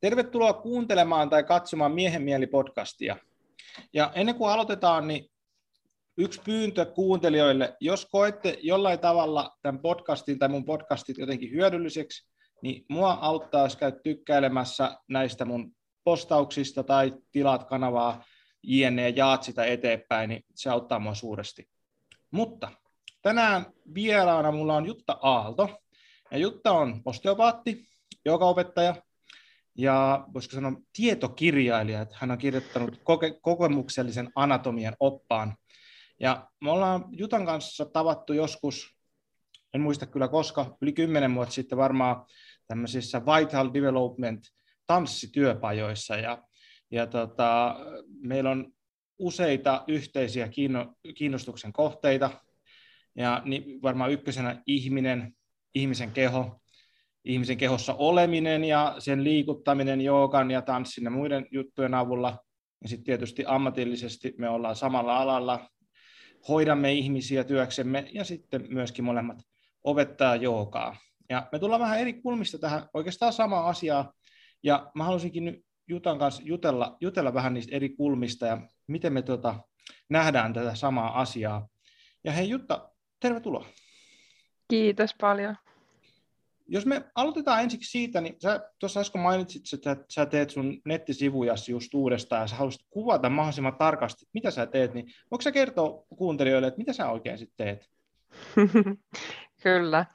Tervetuloa kuuntelemaan tai katsomaan Miehen mieli podcastia. Ja ennen kuin aloitetaan, niin yksi pyyntö kuuntelijoille, jos koette jollain tavalla tämän podcastin tai mun podcastit jotenkin hyödylliseksi, niin mua auttaa, jos käyt tykkäilemässä näistä mun postauksista tai tilaat kanavaa jne. ja jaat sitä eteenpäin, niin se auttaa mua suuresti. Mutta tänään vieraana mulla on Jutta Aalto. Ja Jutta on osteopaatti, joka opettaja ja voisiko sanoa tietokirjailija, että hän on kirjoittanut koke- kokemuksellisen anatomian oppaan. Ja me ollaan Jutan kanssa tavattu joskus, en muista kyllä koska, yli kymmenen vuotta sitten varmaan tämmöisissä Vital Development tanssityöpajoissa. Ja, ja tota, meillä on useita yhteisiä kiinnostuksen kohteita, ja niin varmaan ykkösenä ihminen, ihmisen keho, ihmisen kehossa oleminen ja sen liikuttaminen joogan ja tanssin ja muiden juttujen avulla. Ja sitten tietysti ammatillisesti me ollaan samalla alalla, hoidamme ihmisiä työksemme ja sitten myöskin molemmat opettaa joogaa. Ja me tullaan vähän eri kulmista tähän oikeastaan samaa asiaa. Ja mä haluaisinkin nyt Jutan kanssa jutella, jutella vähän niistä eri kulmista ja miten me tuota, nähdään tätä samaa asiaa. Ja hei Jutta, tervetuloa. Kiitos paljon. Jos me aloitetaan ensiksi siitä, niin sä tuossa äsken mainitsit, että sä teet sun nettisivuja just uudestaan ja sä haluaisit kuvata mahdollisimman tarkasti, mitä sä teet, niin voiko sä kertoa kuuntelijoille, että mitä sä oikein sitten teet? Kyllä.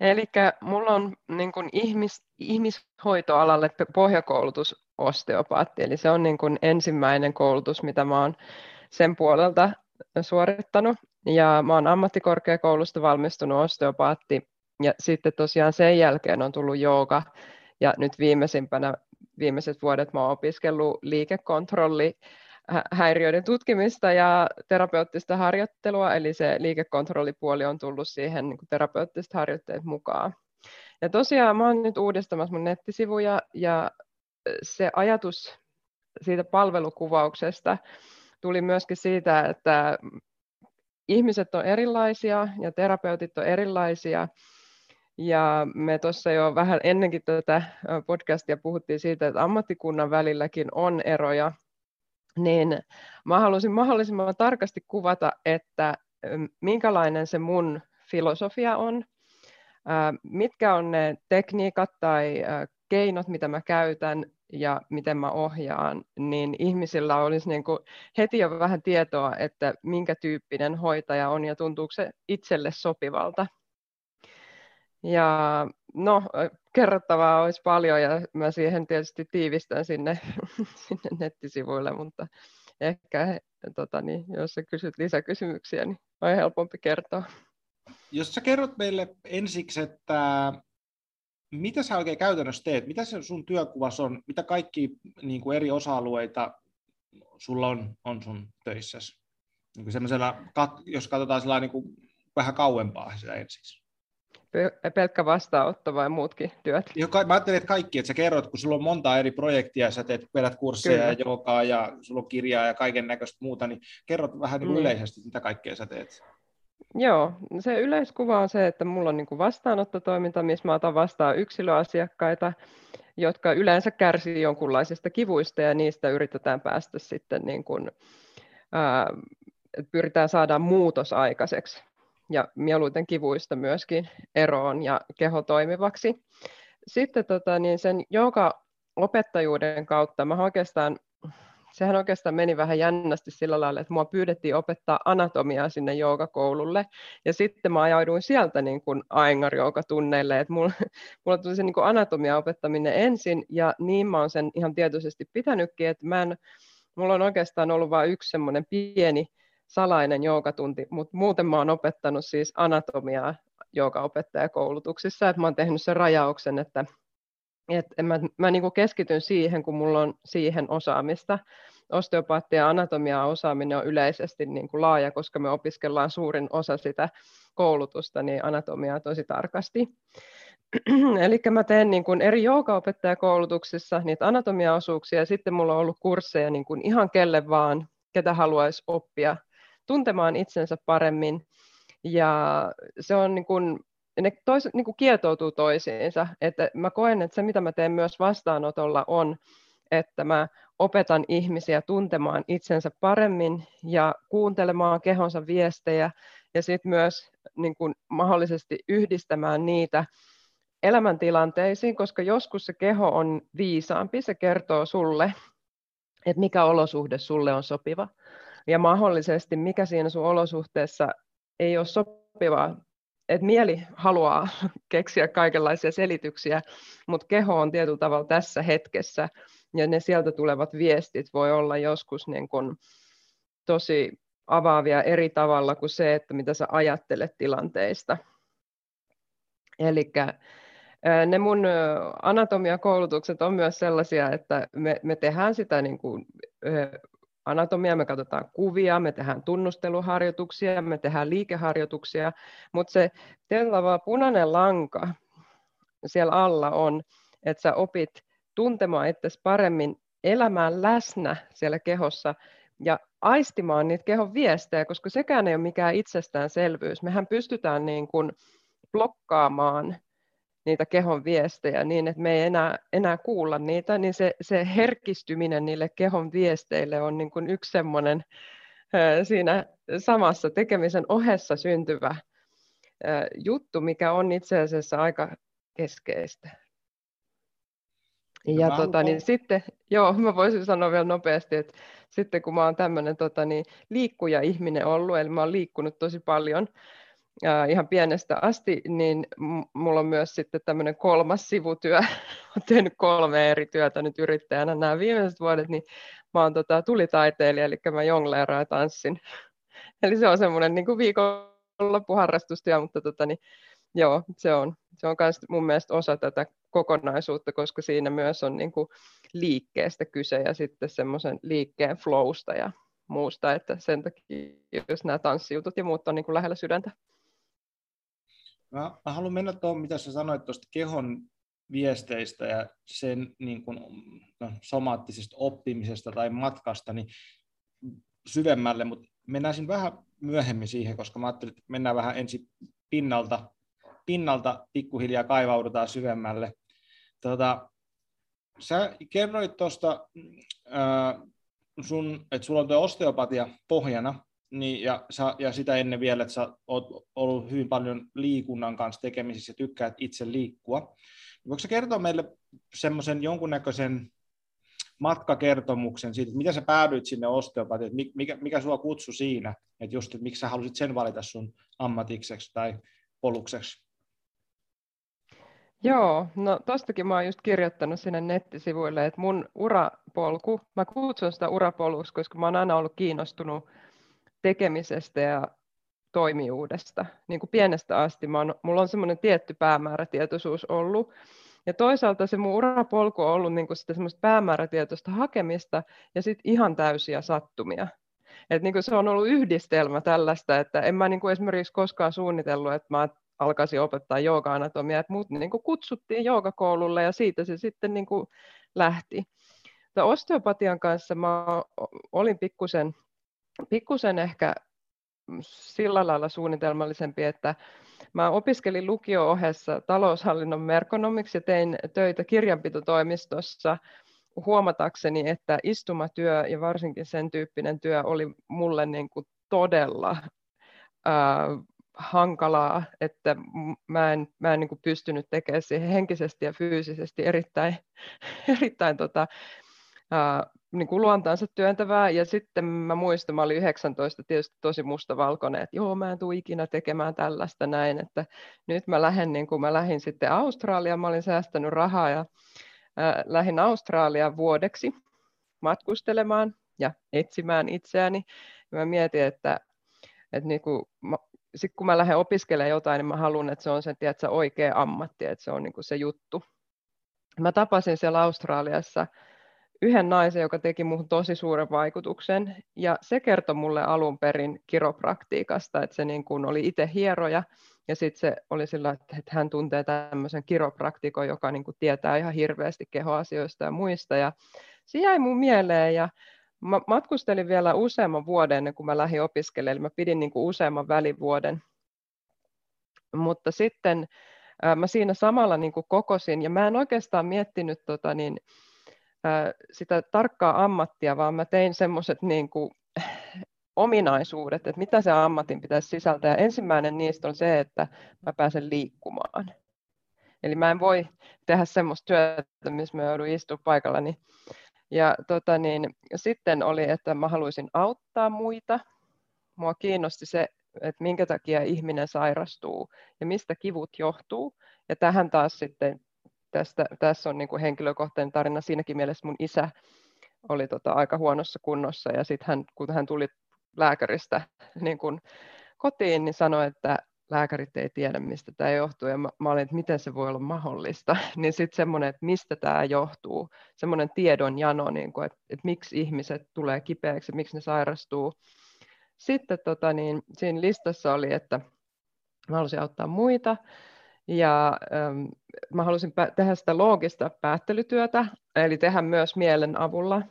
Eli mulla on niin kuin ihmis, ihmishoitoalalle pohjakoulutus osteopaatti, eli se on niin kuin ensimmäinen koulutus, mitä mä oon sen puolelta suorittanut. Ja mä oon ammattikorkeakoulusta valmistunut osteopaatti ja sitten tosiaan sen jälkeen on tullut jooga. Ja nyt viimeisimpänä viimeiset vuodet mä oon opiskellut liikekontrolli häiriöiden tutkimista ja terapeuttista harjoittelua, eli se liikekontrollipuoli on tullut siihen niin terapeuttiset harjoitteet mukaan. Ja tosiaan mä oon nyt uudistamassa mun nettisivuja ja se ajatus siitä palvelukuvauksesta tuli myöskin siitä, että ihmiset on erilaisia ja terapeutit on erilaisia ja me tuossa jo vähän ennenkin tätä podcastia puhuttiin siitä, että ammattikunnan välilläkin on eroja, niin mä halusin mahdollisimman tarkasti kuvata, että minkälainen se mun filosofia on, mitkä on ne tekniikat tai keinot, mitä mä käytän ja miten mä ohjaan, niin ihmisillä olisi niin kuin heti jo vähän tietoa, että minkä tyyppinen hoitaja on ja tuntuuko se itselle sopivalta. Ja no, kerrottavaa olisi paljon ja mä siihen tietysti tiivistän sinne, sinne nettisivuille, mutta ehkä tota, niin, jos sä kysyt lisäkysymyksiä, niin on helpompi kertoa. Jos sä kerrot meille ensiksi, että mitä sä oikein käytännössä teet, mitä se sun työkuvas on, mitä kaikki niin kuin eri osa-alueita sulla on, on sun töissäsi? Niin jos katsotaan niin kuin vähän kauempaa sitä ensin pelkkä vastaanotto vai muutkin työt? Jo, mä ajattelin, että kaikki, että sä kerrot, kun sulla on monta eri projektia, sä teet, vedät kursseja Kyllä. ja jokaa ja sulla on kirjaa ja kaiken näköistä muuta, niin kerrot vähän niin mm. yleisesti, mitä kaikkea sä teet. Joo, se yleiskuva on se, että mulla on niin kuin vastaanottotoiminta, missä mä otan vastaan yksilöasiakkaita, jotka yleensä kärsii jonkunlaisista kivuista ja niistä yritetään päästä sitten niin kuin, ää, pyritään saada muutos aikaiseksi ja mieluiten kivuista myöskin eroon ja keho toimivaksi. Sitten tota, niin sen joka opettajuuden kautta mä oikeastaan sehän oikeastaan meni vähän jännästi sillä lailla, että mua pyydettiin opettaa anatomiaa sinne joogakoululle, ja sitten mä ajauduin sieltä niin kuin aingar tunneille että mulla, mulla tuli se niin kuin anatomia opettaminen ensin, ja niin mä oon sen ihan tietoisesti pitänytkin, että mä en, mulla on oikeastaan ollut vain yksi semmoinen pieni salainen joogatunti, mutta muuten mä oon opettanut siis anatomiaa joogaopettajakoulutuksissa, että mä oon tehnyt sen rajauksen, että, että mä, mä niin keskityn siihen, kun mulla on siihen osaamista. Osteopaattia ja anatomiaa osaaminen on yleisesti niin kuin laaja, koska me opiskellaan suurin osa sitä koulutusta, niin anatomiaa tosi tarkasti. Eli mä teen niin kuin eri joogaopettajakoulutuksissa niitä anatomiaosuuksia, ja sitten mulla on ollut kursseja niin kuin ihan kelle vaan, ketä haluaisi oppia tuntemaan itsensä paremmin. Ja se on niin kuin ne tois, niin kuin kietoutuu toisiinsa. Että mä koen, että se mitä mä teen myös vastaanotolla on, että mä opetan ihmisiä tuntemaan itsensä paremmin ja kuuntelemaan kehonsa viestejä ja sitten myös niin kuin mahdollisesti yhdistämään niitä elämäntilanteisiin, koska joskus se keho on viisaampi, se kertoo sulle, että mikä olosuhde sulle on sopiva ja mahdollisesti mikä siinä sun olosuhteessa ei ole sopivaa. Et mieli haluaa keksiä kaikenlaisia selityksiä, mutta keho on tietyllä tavalla tässä hetkessä ja ne sieltä tulevat viestit voi olla joskus niin kun tosi avaavia eri tavalla kuin se, että mitä sä ajattelet tilanteista. Eli ne mun anatomiakoulutukset on myös sellaisia, että me, me tehdään sitä niin kuin, anatomiaa, me katsotaan kuvia, me tehdään tunnusteluharjoituksia, me tehdään liikeharjoituksia, mutta se tietyllä punainen lanka siellä alla on, että sä opit tuntemaan itsesi paremmin, elämään läsnä siellä kehossa ja aistimaan niitä kehon viestejä, koska sekään ei ole mikään itsestäänselvyys. Mehän pystytään niin kuin blokkaamaan niitä kehon viestejä niin, että me ei enää, enää kuulla niitä, niin se, se herkistyminen niille kehon viesteille on niin kuin yksi semmoinen siinä samassa tekemisen ohessa syntyvä juttu, mikä on itse asiassa aika keskeistä. Ja tota, niin sitten, joo, mä voisin sanoa vielä nopeasti, että sitten kun mä oon tämmöinen tota, niin, liikkuja ihminen ollut, eli mä oon liikkunut tosi paljon, ihan pienestä asti, niin mulla on myös sitten tämmöinen kolmas sivutyö. Olen tehnyt kolme eri työtä nyt yrittäjänä nämä viimeiset vuodet, niin mä oon tota, tulitaiteilija, eli mä jongleeraan ja tanssin. Eli se on semmoinen niin kuin viikonloppuharrastustyö, mutta tota, niin, joo, se on, se on myös mun mielestä osa tätä kokonaisuutta, koska siinä myös on niin kuin liikkeestä kyse ja sitten semmoisen liikkeen flowsta ja muusta, että sen takia jos nämä tanssijutut ja muut on niin kuin lähellä sydäntä. Mä, mä haluan mennä tuohon, mitä sä sanoit tuosta kehon viesteistä ja sen niin kuin, no, somaattisesta oppimisesta tai matkasta niin syvemmälle, mutta mennään vähän myöhemmin siihen, koska mä ajattelin, että mennään vähän ensin pinnalta, pinnalta pikkuhiljaa kaivaudutaan syvemmälle. Tota, sä kerroit tuosta, sun, että sulla on tuo osteopatia pohjana, niin, ja, sa, ja sitä ennen vielä, että sä oot ollut hyvin paljon liikunnan kanssa tekemisissä ja tykkäät itse liikkua. Voitko sä kertoa meille semmoisen jonkunnäköisen matkakertomuksen siitä, että miten sä päädyit sinne osteopatiaan, mikä, mikä sua kutsu siinä, että just, että miksi sä halusit sen valita sun ammatikseksi tai polukseksi? Joo, no tostakin mä oon just kirjoittanut sinne nettisivuille, että mun urapolku, mä kutsun sitä urapoluksi, koska mä oon aina ollut kiinnostunut tekemisestä ja toimijuudesta. Niin kuin pienestä asti mä oon, mulla on semmoinen tietty päämäärätietoisuus ollut. Ja toisaalta se mun urapolku on ollut niin kuin sitä semmoista päämäärätietoista hakemista ja sitten ihan täysiä sattumia. Et niin kuin se on ollut yhdistelmä tällaista, että en mä niin kuin esimerkiksi koskaan suunnitellut, että mä alkaisin opettaa jooga-anatomiaa, että mut niin kuin kutsuttiin joogakoululle ja siitä se sitten niin kuin lähti. Mutta osteopatian kanssa mä olin pikkusen pikkusen ehkä sillä lailla suunnitelmallisempi, että mä opiskelin lukio-ohessa taloushallinnon merkonomiksi ja tein töitä kirjanpitotoimistossa. Huomatakseni, että istumatyö ja varsinkin sen tyyppinen työ oli mulle niin kuin todella ää, hankalaa, että mä en, mä en niin kuin pystynyt tekemään siihen henkisesti ja fyysisesti erittäin, erittäin tota, ää, niin kuin luontaansa työntävää. Ja sitten mä muistan, mä olin 19 tietysti tosi mustavalkoinen, että joo, mä en tule ikinä tekemään tällaista näin, että nyt mä lähden, niin kuin mä lähdin sitten Australiaan, mä olin säästänyt rahaa ja äh, lähdin Australiaan vuodeksi matkustelemaan ja etsimään itseäni. Ja mä mietin, että, että niin kuin, mä, sit kun mä lähden opiskelemaan jotain, niin mä haluan, että se on se tiedätkö, oikea ammatti, että se on niin kuin se juttu. Mä tapasin siellä Australiassa yhden naisen, joka teki muuhun tosi suuren vaikutuksen. Ja se kertoi mulle alun perin kiropraktiikasta, että se niin kuin oli itse hieroja. Ja sitten se oli sillä, että hän tuntee tämmöisen kiropraktikon, joka niin kuin tietää ihan hirveästi kehoasioista ja muista. Ja se jäi mun mieleen ja mä matkustelin vielä useamman vuoden ennen kuin mä lähdin opiskelemaan. Mä pidin niin kuin useamman välivuoden mutta sitten mä siinä samalla niin kuin kokosin, ja mä en oikeastaan miettinyt tota, niin, sitä tarkkaa ammattia, vaan mä tein semmoiset niin kuin, ominaisuudet, että mitä se ammatin pitäisi sisältää. Ja ensimmäinen niistä on se, että mä pääsen liikkumaan. Eli mä en voi tehdä semmoista työtä, missä mä joudun istumaan paikallani. Ja tota niin, sitten oli, että mä haluaisin auttaa muita. Mua kiinnosti se, että minkä takia ihminen sairastuu ja mistä kivut johtuu. Ja tähän taas sitten, tästä, tässä on niin kuin henkilökohtainen tarina siinäkin mielessä mun isä oli tota aika huonossa kunnossa ja sitten hän, kun hän tuli lääkäristä niin kuin kotiin, niin sanoi, että lääkärit ei tiedä, mistä tämä johtuu. Ja mä, mä olin, että miten se voi olla mahdollista. niin sitten semmoinen, että mistä tämä johtuu, semmoinen tiedon jano, niin kuin, että, että miksi ihmiset tulee kipeäksi, miksi ne sairastuu. Sitten tota, niin, siinä listassa oli, että mä halusin auttaa muita, ja ähm, mä halusin tehdä sitä loogista päättelytyötä, eli tehdä myös mielen avulla,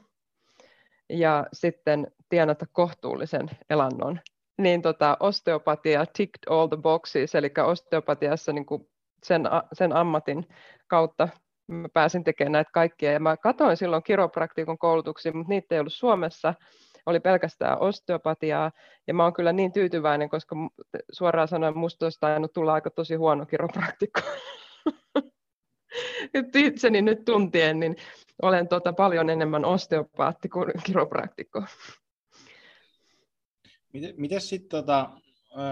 ja sitten tienata kohtuullisen elannon. Niin tota, osteopatia ticked all the boxes, eli osteopatiassa niin kuin sen, sen ammatin kautta mä pääsin tekemään näitä kaikkia. Ja mä katsoin silloin kiropraktikon koulutuksia, mutta niitä ei ollut Suomessa. Oli pelkästään osteopatiaa. Ja mä oon kyllä niin tyytyväinen, koska suoraan sanoen musta olisi tainnut tulla aika tosi huono kiropraktikko. nyt itseni nyt tuntien, niin olen tota paljon enemmän osteopaatti kuin kiropraktikko. Miten, sitten, tota,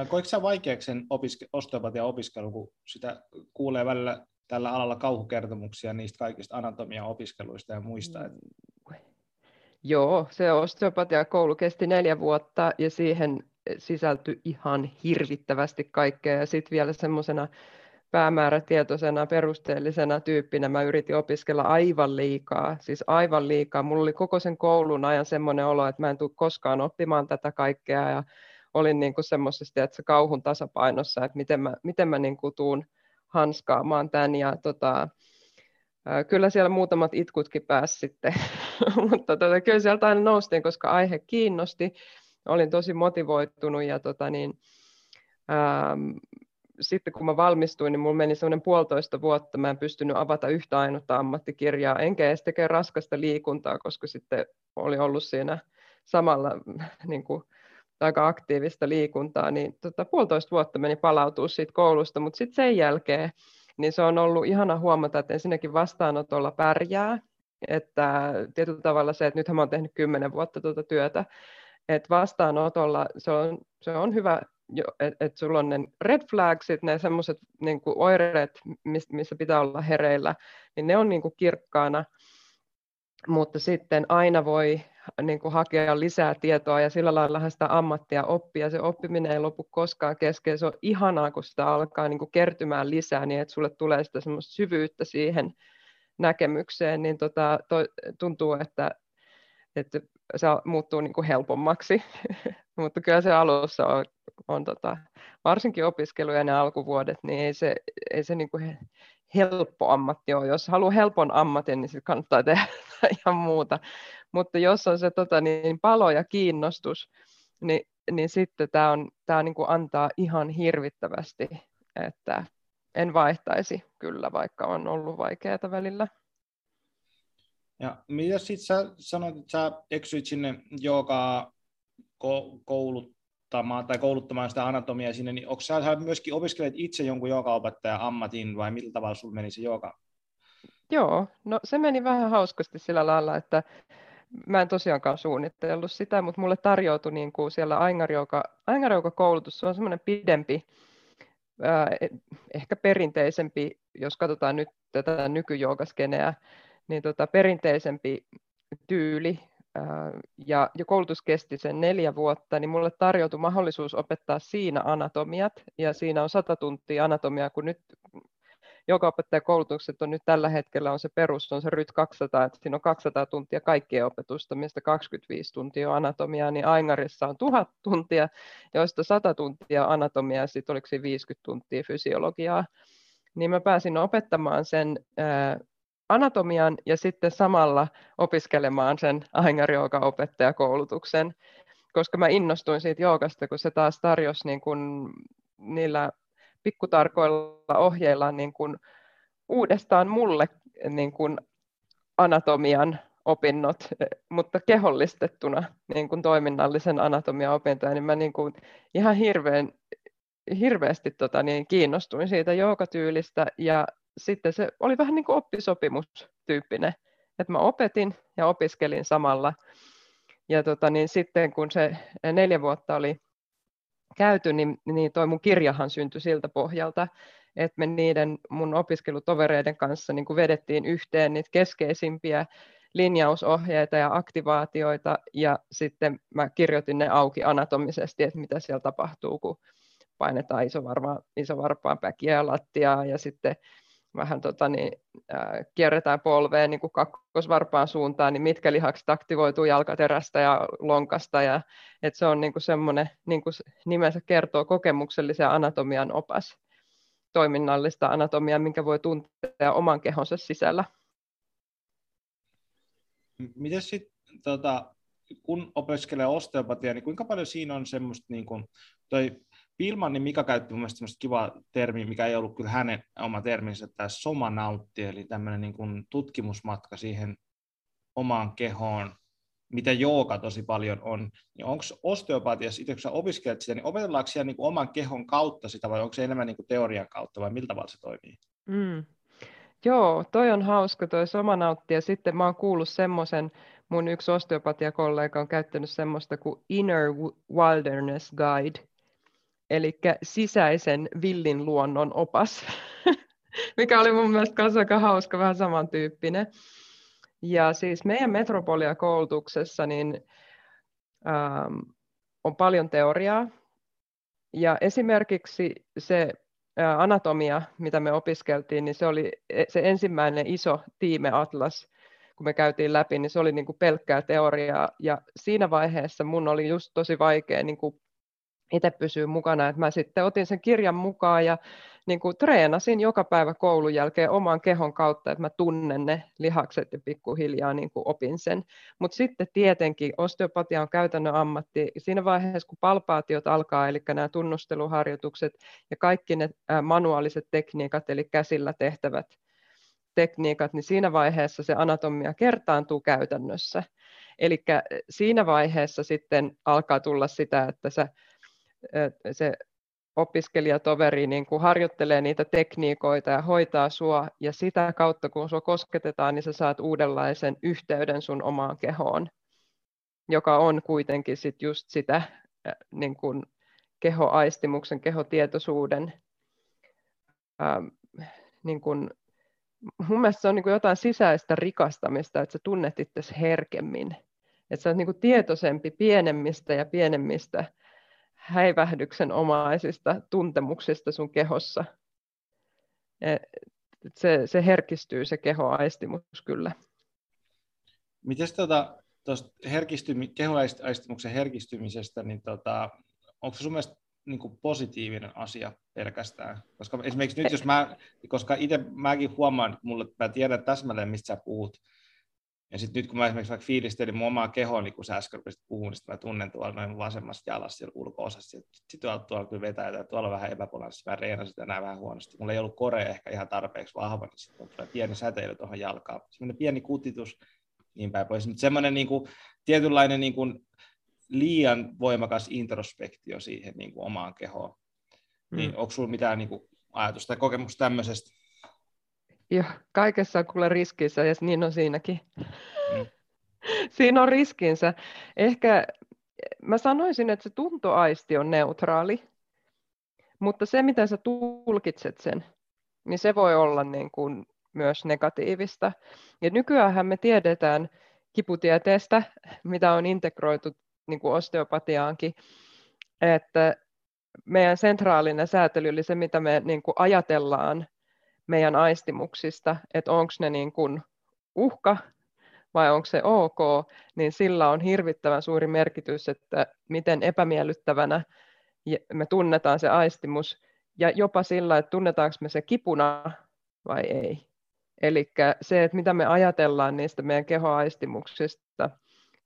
koitko sä vaikeaksi sen opiske, osteopatian opiskelu, kun sitä kuulee välillä tällä alalla kauhukertomuksia niistä kaikista anatomiaopiskeluista ja muista? Että... Joo, se osteopatia-koulu kesti neljä vuotta ja siihen sisältyi ihan hirvittävästi kaikkea. Ja sitten vielä semmoisena päämäärätietoisena, perusteellisena tyyppinä mä yritin opiskella aivan liikaa, siis aivan liikaa. Mulla oli koko sen koulun ajan semmoinen olo, että mä en tule koskaan oppimaan tätä kaikkea. Ja olin niin kuin että se kauhun tasapainossa, että miten mä, miten mä niin kuin tuun hanskaamaan tämän ja tota, Kyllä siellä muutamat itkutkin pääsi sitten, mutta tota, kyllä sieltä aina noustiin, koska aihe kiinnosti. Olin tosi motivoitunut ja tota, niin, ähm, sitten kun mä valmistuin, niin mulla meni semmoinen puolitoista vuotta, mä en pystynyt avata yhtä ainutta ammattikirjaa, enkä edes tekee raskasta liikuntaa, koska sitten oli ollut siinä samalla niin kuin, aika aktiivista liikuntaa, niin tota, puolitoista vuotta meni palautua siitä koulusta, mutta sitten sen jälkeen niin se on ollut ihana huomata, että ensinnäkin vastaanotolla pärjää, että tietyllä tavalla se, että nythän mä oon tehnyt kymmenen vuotta tuota työtä, että vastaanotolla se on, se on hyvä että et sulla on ne red flagsit, ne semmoiset niin oireet, missä pitää olla hereillä, niin ne on niin kuin kirkkaana, mutta sitten aina voi niin kuin hakea lisää tietoa ja sillä lailla sitä ammattia oppia. Se oppiminen ei lopu koskaan kesken. Se on ihanaa, kun sitä alkaa niin kuin kertymään lisää niin, että sulle tulee sitä semmoista syvyyttä siihen näkemykseen, niin tota, toi, tuntuu, että, että se muuttuu niin kuin helpommaksi. mutta kyllä se alussa on on tota, varsinkin opiskelujen ja alkuvuodet, niin ei se, ei se niin kuin helppo ammatti ole. Jos haluaa helpon ammatin, niin sitten kannattaa tehdä ihan muuta. Mutta jos on se tota, niin palo ja kiinnostus, niin, niin sitten tämä on, tää niin antaa ihan hirvittävästi, että en vaihtaisi kyllä, vaikka on ollut vaikeaa välillä. Ja mitä sitten sä sanoit, että sä eksyit sinne joka koulut kouluttamaan tai kouluttamaan sitä anatomiaa sinne, niin onko sä myöskin opiskelet itse jonkun joogaopettajan ammatin vai millä tavalla sulla meni se jooga? Joo, no se meni vähän hauskasti sillä lailla, että mä en tosiaankaan suunnitellut sitä, mutta mulle tarjoutui niin kuin siellä Aingarjouka-koulutus, se on semmoinen pidempi, ehkä perinteisempi, jos katsotaan nyt tätä nykyjoogaskeneä, niin tota, perinteisempi tyyli ja, ja koulutus kesti sen neljä vuotta, niin mulle tarjoutui mahdollisuus opettaa siinä anatomiat, ja siinä on sata tuntia anatomiaa, kun nyt joka opettajakoulutukset on nyt tällä hetkellä on se perus, on se RYT 200, että siinä on 200 tuntia kaikkea opetusta, mistä 25 tuntia on anatomiaa, niin Aingarissa on 1000 tuntia, joista 100 tuntia anatomiaa, ja sitten oliko se 50 tuntia fysiologiaa. Niin mä pääsin opettamaan sen anatomian ja sitten samalla opiskelemaan sen Aingar-jooga-opettajakoulutuksen, koska mä innostuin siitä joogasta, kun se taas tarjosi niin kuin niillä pikkutarkoilla ohjeilla niin kuin uudestaan mulle niin kuin anatomian opinnot, mutta kehollistettuna niin kuin toiminnallisen anatomian opintoja, niin mä niin kuin ihan hirveän, hirveästi tota, niin kiinnostuin siitä joogatyylistä ja sitten se oli vähän niin kuin oppisopimustyyppinen, että mä opetin ja opiskelin samalla. Ja tota, niin sitten kun se neljä vuotta oli käyty, niin, niin toi mun kirjahan syntyi siltä pohjalta, että me niiden mun opiskelutovereiden kanssa niin kuin vedettiin yhteen niitä keskeisimpiä linjausohjeita ja aktivaatioita, ja sitten mä kirjoitin ne auki anatomisesti, että mitä siellä tapahtuu, kun painetaan isovarpaan, isovarpaan päkiä ja lattiaa, ja sitten vähän tota, niin, äh, kierretään polveen niin kuin kakkosvarpaan suuntaan, niin mitkä lihakset aktivoituu jalkaterästä ja lonkasta. Ja, et se on niin kuin semmoinen, niin kuin nimensä kertoo, kokemuksellisen anatomian opas, toiminnallista anatomiaa, minkä voi tuntea oman kehonsa sisällä. Miten sitten, tota, kun opiskelee osteopatiaa, niin kuinka paljon siinä on semmoista, niin kuin, toi Pilman, niin Mika käytti mun mielestä kiva termi, mikä ei ollut kyllä hänen oma terminsä, tämä somanautti, eli tämmöinen niin kuin tutkimusmatka siihen omaan kehoon, mitä jooga tosi paljon on, niin onko osteopatiassa, itse kun sä opiskelet sitä, niin opetellaanko siellä niin kuin oman kehon kautta sitä, vai onko se enemmän niin kuin teorian kautta, vai miltä tavalla se toimii? Mm. Joo, toi on hauska toi somanautti, ja sitten mä oon kuullut semmoisen, mun yksi osteopatiakollega on käyttänyt semmoista kuin Inner Wilderness Guide, eli sisäisen villin luonnon opas, mikä oli mun mielestä myös aika hauska, vähän samantyyppinen. Ja siis meidän metropolia-koulutuksessa niin, ähm, on paljon teoriaa, ja esimerkiksi se anatomia, mitä me opiskeltiin, niin se oli e, se ensimmäinen iso tiimeatlas, kun me käytiin läpi, niin se oli niin kuin pelkkää teoriaa, ja siinä vaiheessa mun oli just tosi vaikea niin kuin itse pysyä mukana. että mä sitten otin sen kirjan mukaan ja niin kuin treenasin joka päivä koulun jälkeen oman kehon kautta, että mä tunnen ne lihakset ja pikkuhiljaa niin kuin opin sen. Mutta sitten tietenkin osteopatia on käytännön ammatti. Siinä vaiheessa, kun palpaatiot alkaa, eli nämä tunnusteluharjoitukset ja kaikki ne manuaaliset tekniikat, eli käsillä tehtävät tekniikat, niin siinä vaiheessa se anatomia kertaantuu käytännössä. Eli siinä vaiheessa sitten alkaa tulla sitä, että sä se opiskelijatoveri niin kuin harjoittelee niitä tekniikoita ja hoitaa sua, ja sitä kautta kun sua kosketetaan, niin sä saat uudenlaisen yhteyden sun omaan kehoon, joka on kuitenkin sit just sitä niin kuin kehoaistimuksen, kehotietoisuuden ähm, niin kuin, mun mielestä se on niin kuin jotain sisäistä rikastamista, että sä tunnet itse herkemmin. Että sä oot niin kuin tietoisempi pienemmistä ja pienemmistä häivähdyksen omaisista tuntemuksista sun kehossa. E, se, se herkistyy se kehoaistimus kyllä. Miten tuota, herkistymi, kehoaistimuksen herkistymisestä, niin tota, onko se sun mielestä niin kuin positiivinen asia pelkästään? Koska esimerkiksi nyt, jos mä, koska itse mäkin huomaan, että mulle, mä tiedän täsmälleen, mistä sä puhut, ja sitten nyt kun mä esimerkiksi vaikka fiilistelin mun omaa kehoa, niin kun sä äsken rupesit puhumaan, niin mä tunnen tuolla noin vasemmassa jalassa siellä ulko-osassa. Sitten tuolla, tuolla kyllä vetää ja tuolla on vähän epäbalanssi. Mä reenasin tänään vähän huonosti. Mulla ei ollut kore ehkä ihan tarpeeksi vahva, niin sitten tulee pieni säteily tuohon jalkaan. Semmoinen pieni kutitus, niin päin pois. Mutta semmoinen niin kuin, tietynlainen niin kuin, liian voimakas introspektio siihen niin kuin, omaan kehoon. Mm. Niin onko sulla mitään niin kuin, ajatusta tai kokemusta tämmöisestä? Joo, kaikessa on kuule riskinsä ja niin on siinäkin. Mm. Siinä on riskinsä. Ehkä mä sanoisin, että se tuntoaisti on neutraali, mutta se, miten sä tulkitset sen, niin se voi olla niin kuin myös negatiivista. Ja nykyään me tiedetään kiputieteestä, mitä on integroitu niin kuin osteopatiaankin, että meidän sentraalinen säätely, eli se, mitä me niin kuin ajatellaan meidän aistimuksista, että onko ne niin kuin uhka vai onko se ok, niin sillä on hirvittävän suuri merkitys, että miten epämiellyttävänä me tunnetaan se aistimus, ja jopa sillä, että tunnetaanko me se kipuna vai ei. Eli se, että mitä me ajatellaan niistä meidän kehoaistimuksista,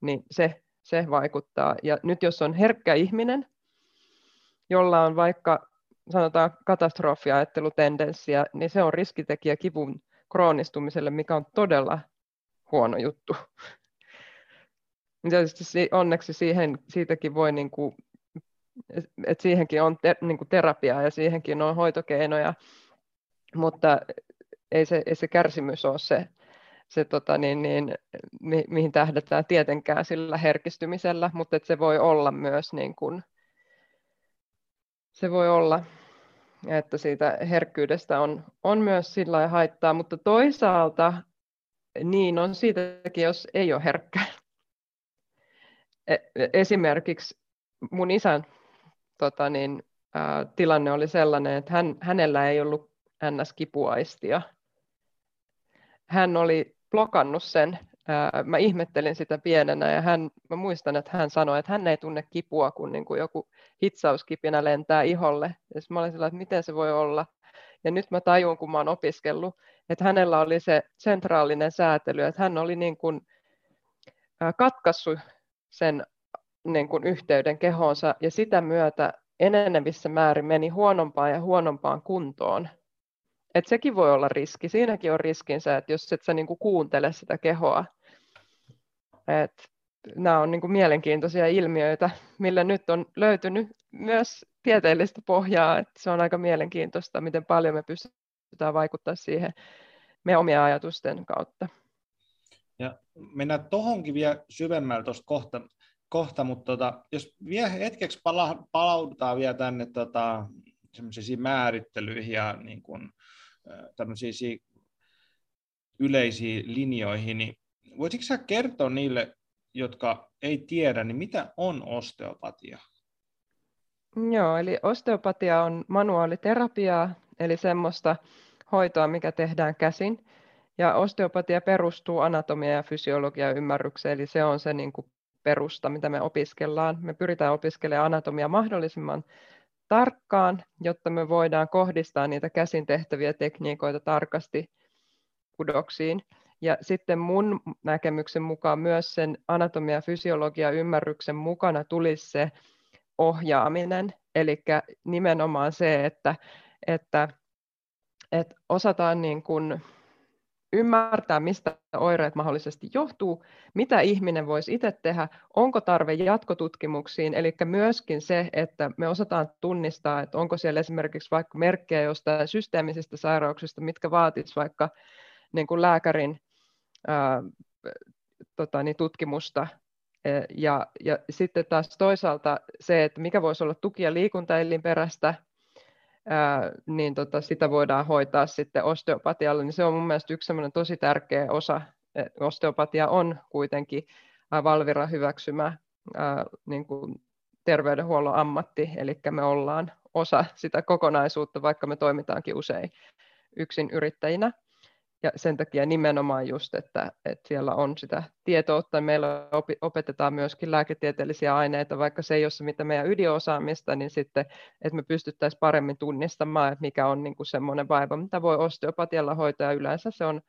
niin se, se vaikuttaa. Ja nyt jos on herkkä ihminen, jolla on vaikka sanotaan katastrofiajattelutendenssiä, niin se on riskitekijä kivun kroonistumiselle, mikä on todella huono juttu. Tietysti onneksi siihen, siitäkin voi, niin kuin, että siihenkin on te, niin kuin terapiaa ja siihenkin on hoitokeinoja, mutta ei se, ei se kärsimys ole se, se tota, niin, niin, mi, mihin tähdätään tietenkään sillä herkistymisellä, mutta että se voi olla myös niin kuin, se voi olla, että siitä herkkyydestä on, on myös sillä haittaa, mutta toisaalta niin on siitäkin, jos ei ole herkkä. E, esimerkiksi mun isän tota niin, tilanne oli sellainen, että hän, hänellä ei ollut NS-kipuaistia. Hän oli blokannut sen. Mä ihmettelin sitä pienenä ja hän, mä muistan, että hän sanoi, että hän ei tunne kipua, kun niin kuin joku hitsauskipinä lentää iholle. Ja mä olin sillä, että miten se voi olla. Ja nyt mä tajun, kun mä oon opiskellut, että hänellä oli se sentraalinen säätely, että hän oli niin kuin katkaissut sen niin kuin yhteyden kehoonsa ja sitä myötä enenevissä määrin meni huonompaan ja huonompaan kuntoon. Et sekin voi olla riski. Siinäkin on riskinsä, että jos et sä niin kuin kuuntele sitä kehoa. Et nämä on niin kuin mielenkiintoisia ilmiöitä, millä nyt on löytynyt myös tieteellistä pohjaa. Et se on aika mielenkiintoista, miten paljon me pystytään vaikuttamaan siihen me omia ajatusten kautta. Ja mennään tuohonkin vielä syvemmällä tuosta kohta, kohta mutta tota, jos vielä hetkeksi pala, palaudutaan vielä tänne tota, määrittelyihin ja niin kuin, tämmöisiin yleisiin linjoihin, niin voisitko sä kertoa niille, jotka ei tiedä, niin mitä on osteopatia? Joo, eli osteopatia on manuaaliterapiaa, eli semmoista hoitoa, mikä tehdään käsin. Ja osteopatia perustuu anatomia- ja fysiologian ymmärrykseen, eli se on se niin kuin perusta, mitä me opiskellaan. Me pyritään opiskelemaan anatomia mahdollisimman tarkkaan, jotta me voidaan kohdistaa niitä käsin tehtäviä tekniikoita tarkasti kudoksiin. Ja sitten mun näkemyksen mukaan myös sen anatomia- ja fysiologia ymmärryksen mukana tulisi se ohjaaminen, eli nimenomaan se, että, että, että osataan niin kuin ymmärtää, mistä oireet mahdollisesti johtuu, mitä ihminen voisi itse tehdä, onko tarve jatkotutkimuksiin, eli myöskin se, että me osataan tunnistaa, että onko siellä esimerkiksi vaikka merkkejä jostain systeemisistä sairauksista, mitkä vaatisivat vaikka niin kuin lääkärin ää, tota, niin tutkimusta. E, ja, ja sitten taas toisaalta se, että mikä voisi olla tuki- ja liikuntaelinperäistä, ää, niin tota, sitä voidaan hoitaa sitten osteopatialla, niin se on mun mielestä yksi tosi tärkeä osa. Osteopatia on kuitenkin Valvira hyväksymä ää, niin kuin terveydenhuollon ammatti, eli me ollaan osa sitä kokonaisuutta, vaikka me toimitaankin usein yksin yrittäjinä. Ja sen takia nimenomaan just, että, että siellä on sitä tietoutta. Meillä opetetaan myöskin lääketieteellisiä aineita, vaikka se ei ole se, mitä meidän ydinosaamista, niin sitten, että me pystyttäisiin paremmin tunnistamaan, että mikä on niin kuin semmoinen vaiva, mitä voi osteopatialla hoitaa. Yleensä se on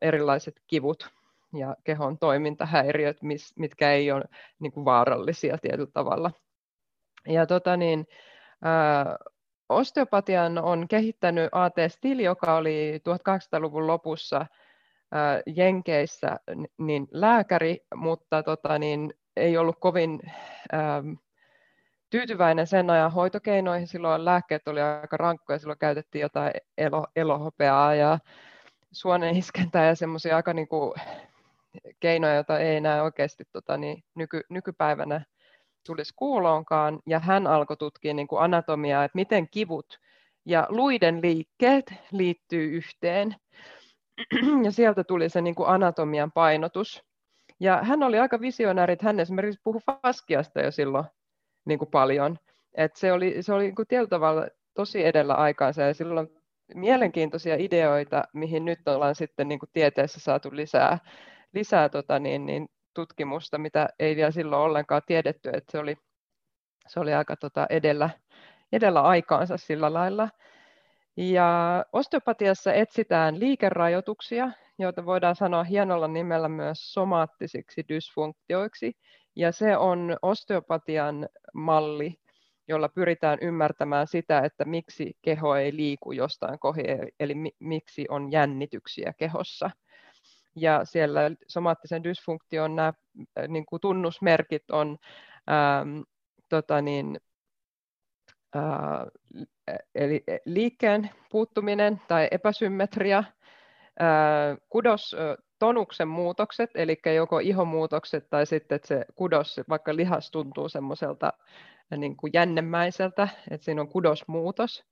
erilaiset kivut ja kehon toimintahäiriöt, mitkä ei ole niin kuin vaarallisia tietyllä tavalla. Ja tota niin, osteopatian on kehittänyt A.T. Still, joka oli 1800-luvun lopussa Jenkeissä niin lääkäri, mutta tota, niin, ei ollut kovin ähm, tyytyväinen sen ajan hoitokeinoihin. Silloin lääkkeet oli aika rankkoja, silloin käytettiin jotain elo, elohopeaa ja suoneniskentää ja semmoisia aika niin kuin, keinoja, joita ei enää oikeasti tota, niin, nyky, nykypäivänä tulisi kuuloonkaan, ja hän alkoi tutkia niin kuin anatomiaa, että miten kivut ja luiden liikkeet liittyy yhteen. Ja sieltä tuli se niin kuin anatomian painotus. Ja hän oli aika visionääri, että hän esimerkiksi puhui faskiasta jo silloin niin kuin paljon. Et se oli, se oli niin kuin tietyllä tavalla tosi edellä aikaansa ja silloin mielenkiintoisia ideoita, mihin nyt ollaan sitten niin kuin tieteessä saatu lisää, lisää tota niin, niin tutkimusta, mitä ei vielä silloin ollenkaan tiedetty, että se oli, se oli aika tota edellä, edellä aikaansa sillä lailla. Ja osteopatiassa etsitään liikerajoituksia, joita voidaan sanoa hienolla nimellä myös somaattisiksi dysfunktioiksi. Ja se on osteopatian malli jolla pyritään ymmärtämään sitä, että miksi keho ei liiku jostain kohi, eli mi- miksi on jännityksiä kehossa. Ja siellä somaattisen dysfunktion nämä niin kuin tunnusmerkit on ähm, tota niin, äh, eli liikkeen puuttuminen tai epäsymmetria, äh, kudos tonuksen muutokset, eli joko ihomuutokset tai sitten että se kudos, vaikka lihas tuntuu semmoiselta niin kuin jännemäiseltä, että siinä on kudosmuutos.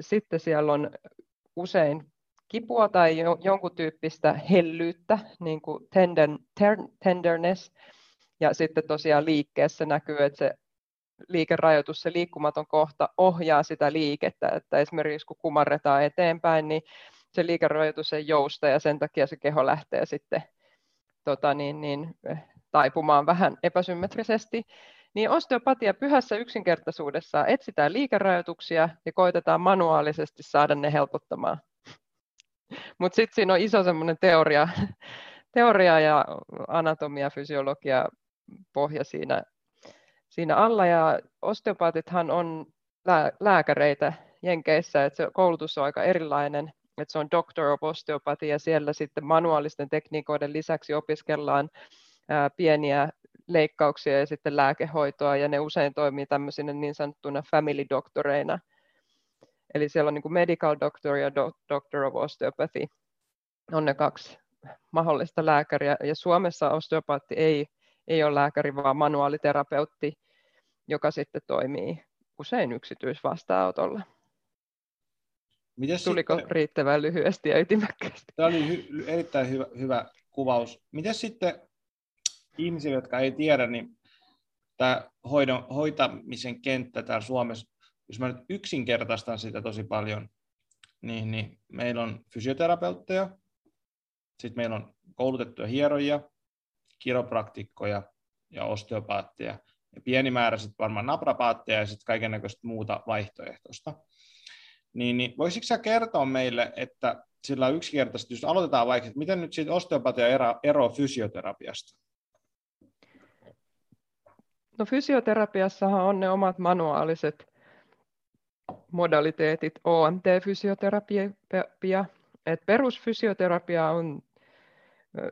Sitten siellä on usein kipua tai jonkun tyyppistä hellyyttä, niin kuin tender, tenderness, ja sitten tosiaan liikkeessä näkyy, että se liikerajoitus, se liikkumaton kohta ohjaa sitä liikettä, että esimerkiksi kun kumarretaan eteenpäin, niin se liikerajoitus ei jousta ja sen takia se keho lähtee sitten tota niin, niin, taipumaan vähän epäsymmetrisesti. Niin osteopatia pyhässä yksinkertaisuudessa etsitään liikerajoituksia ja koitetaan manuaalisesti saada ne helpottamaan. Mutta sitten siinä on iso semmoinen teoria, teoria ja anatomia, fysiologia pohja siinä, siinä alla. Ja osteopaatithan on lääkäreitä Jenkeissä, että se koulutus on aika erilainen että se on Doctor of Osteopathy ja siellä sitten manuaalisten tekniikoiden lisäksi opiskellaan ää, pieniä leikkauksia ja sitten lääkehoitoa ja ne usein toimii tämmöisinä niin sanottuna family doctoreina. Eli siellä on niin kuin medical doctor ja doctor of osteopathy. On ne kaksi mahdollista lääkäriä ja Suomessa osteopaatti ei, ei ole lääkäri, vaan manuaaliterapeutti, joka sitten toimii usein yksityisvastaanotolla. Mites Tuliko sitten, riittävän lyhyesti ja ytimäkkäästi? Tämä oli hy, erittäin hyvä, hyvä kuvaus. Miten sitten ihmisille, jotka ei tiedä, niin tämä hoidon, hoitamisen kenttä täällä Suomessa, jos mä nyt yksinkertaistan sitä tosi paljon, niin, niin meillä on fysioterapeutteja, sitten meillä on koulutettuja hierojia, kiropraktikkoja ja osteopaatteja, ja pieni määrä sitten varmaan naprapaatteja ja sitten kaiken muuta vaihtoehtoista. Niin, niin voisitko sä kertoa meille, että sillä yksinkertaisesti, jos aloitetaan vaikka, että miten nyt siitä osteopatia ero, ero fysioterapiasta? No fysioterapiassahan on ne omat manuaaliset modaliteetit, OMT-fysioterapia, että perusfysioterapia on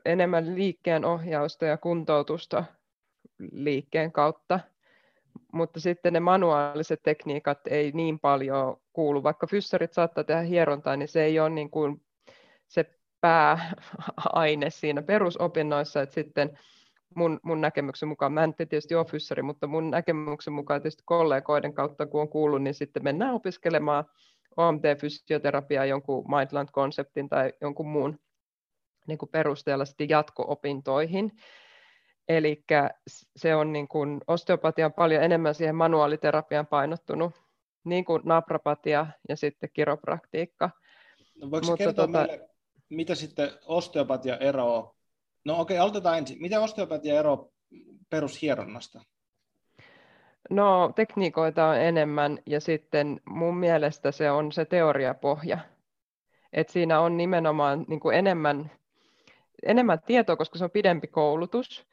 enemmän liikkeen ohjausta ja kuntoutusta liikkeen kautta – mutta sitten ne manuaaliset tekniikat ei niin paljon kuulu. Vaikka fyssarit saattaa tehdä hierontaa, niin se ei ole niin kuin se pääaine siinä perusopinnoissa, että sitten mun, mun näkemyksen mukaan, mä en tietysti ole fyssari, mutta mun näkemyksen mukaan tietysti kollegoiden kautta, kun on kuullut, niin sitten mennään opiskelemaan OMT-fysioterapiaa jonkun Mindland-konseptin tai jonkun muun niin kuin perusteella sitten jatko-opintoihin. Eli se on niin kuin, osteopatia on paljon enemmän siihen manuaaliterapiaan painottunut, niin kuin naprapatia ja sitten kiropraktiikka. No voiko Mutta kertoa tota... meille, mitä sitten osteopatia eroaa? No okei, okay, aloitetaan ensin. Miten osteopatia eroaa perushieronnasta? No tekniikoita on enemmän ja sitten mun mielestä se on se teoriapohja. Et siinä on nimenomaan niin kuin enemmän, enemmän tietoa, koska se on pidempi koulutus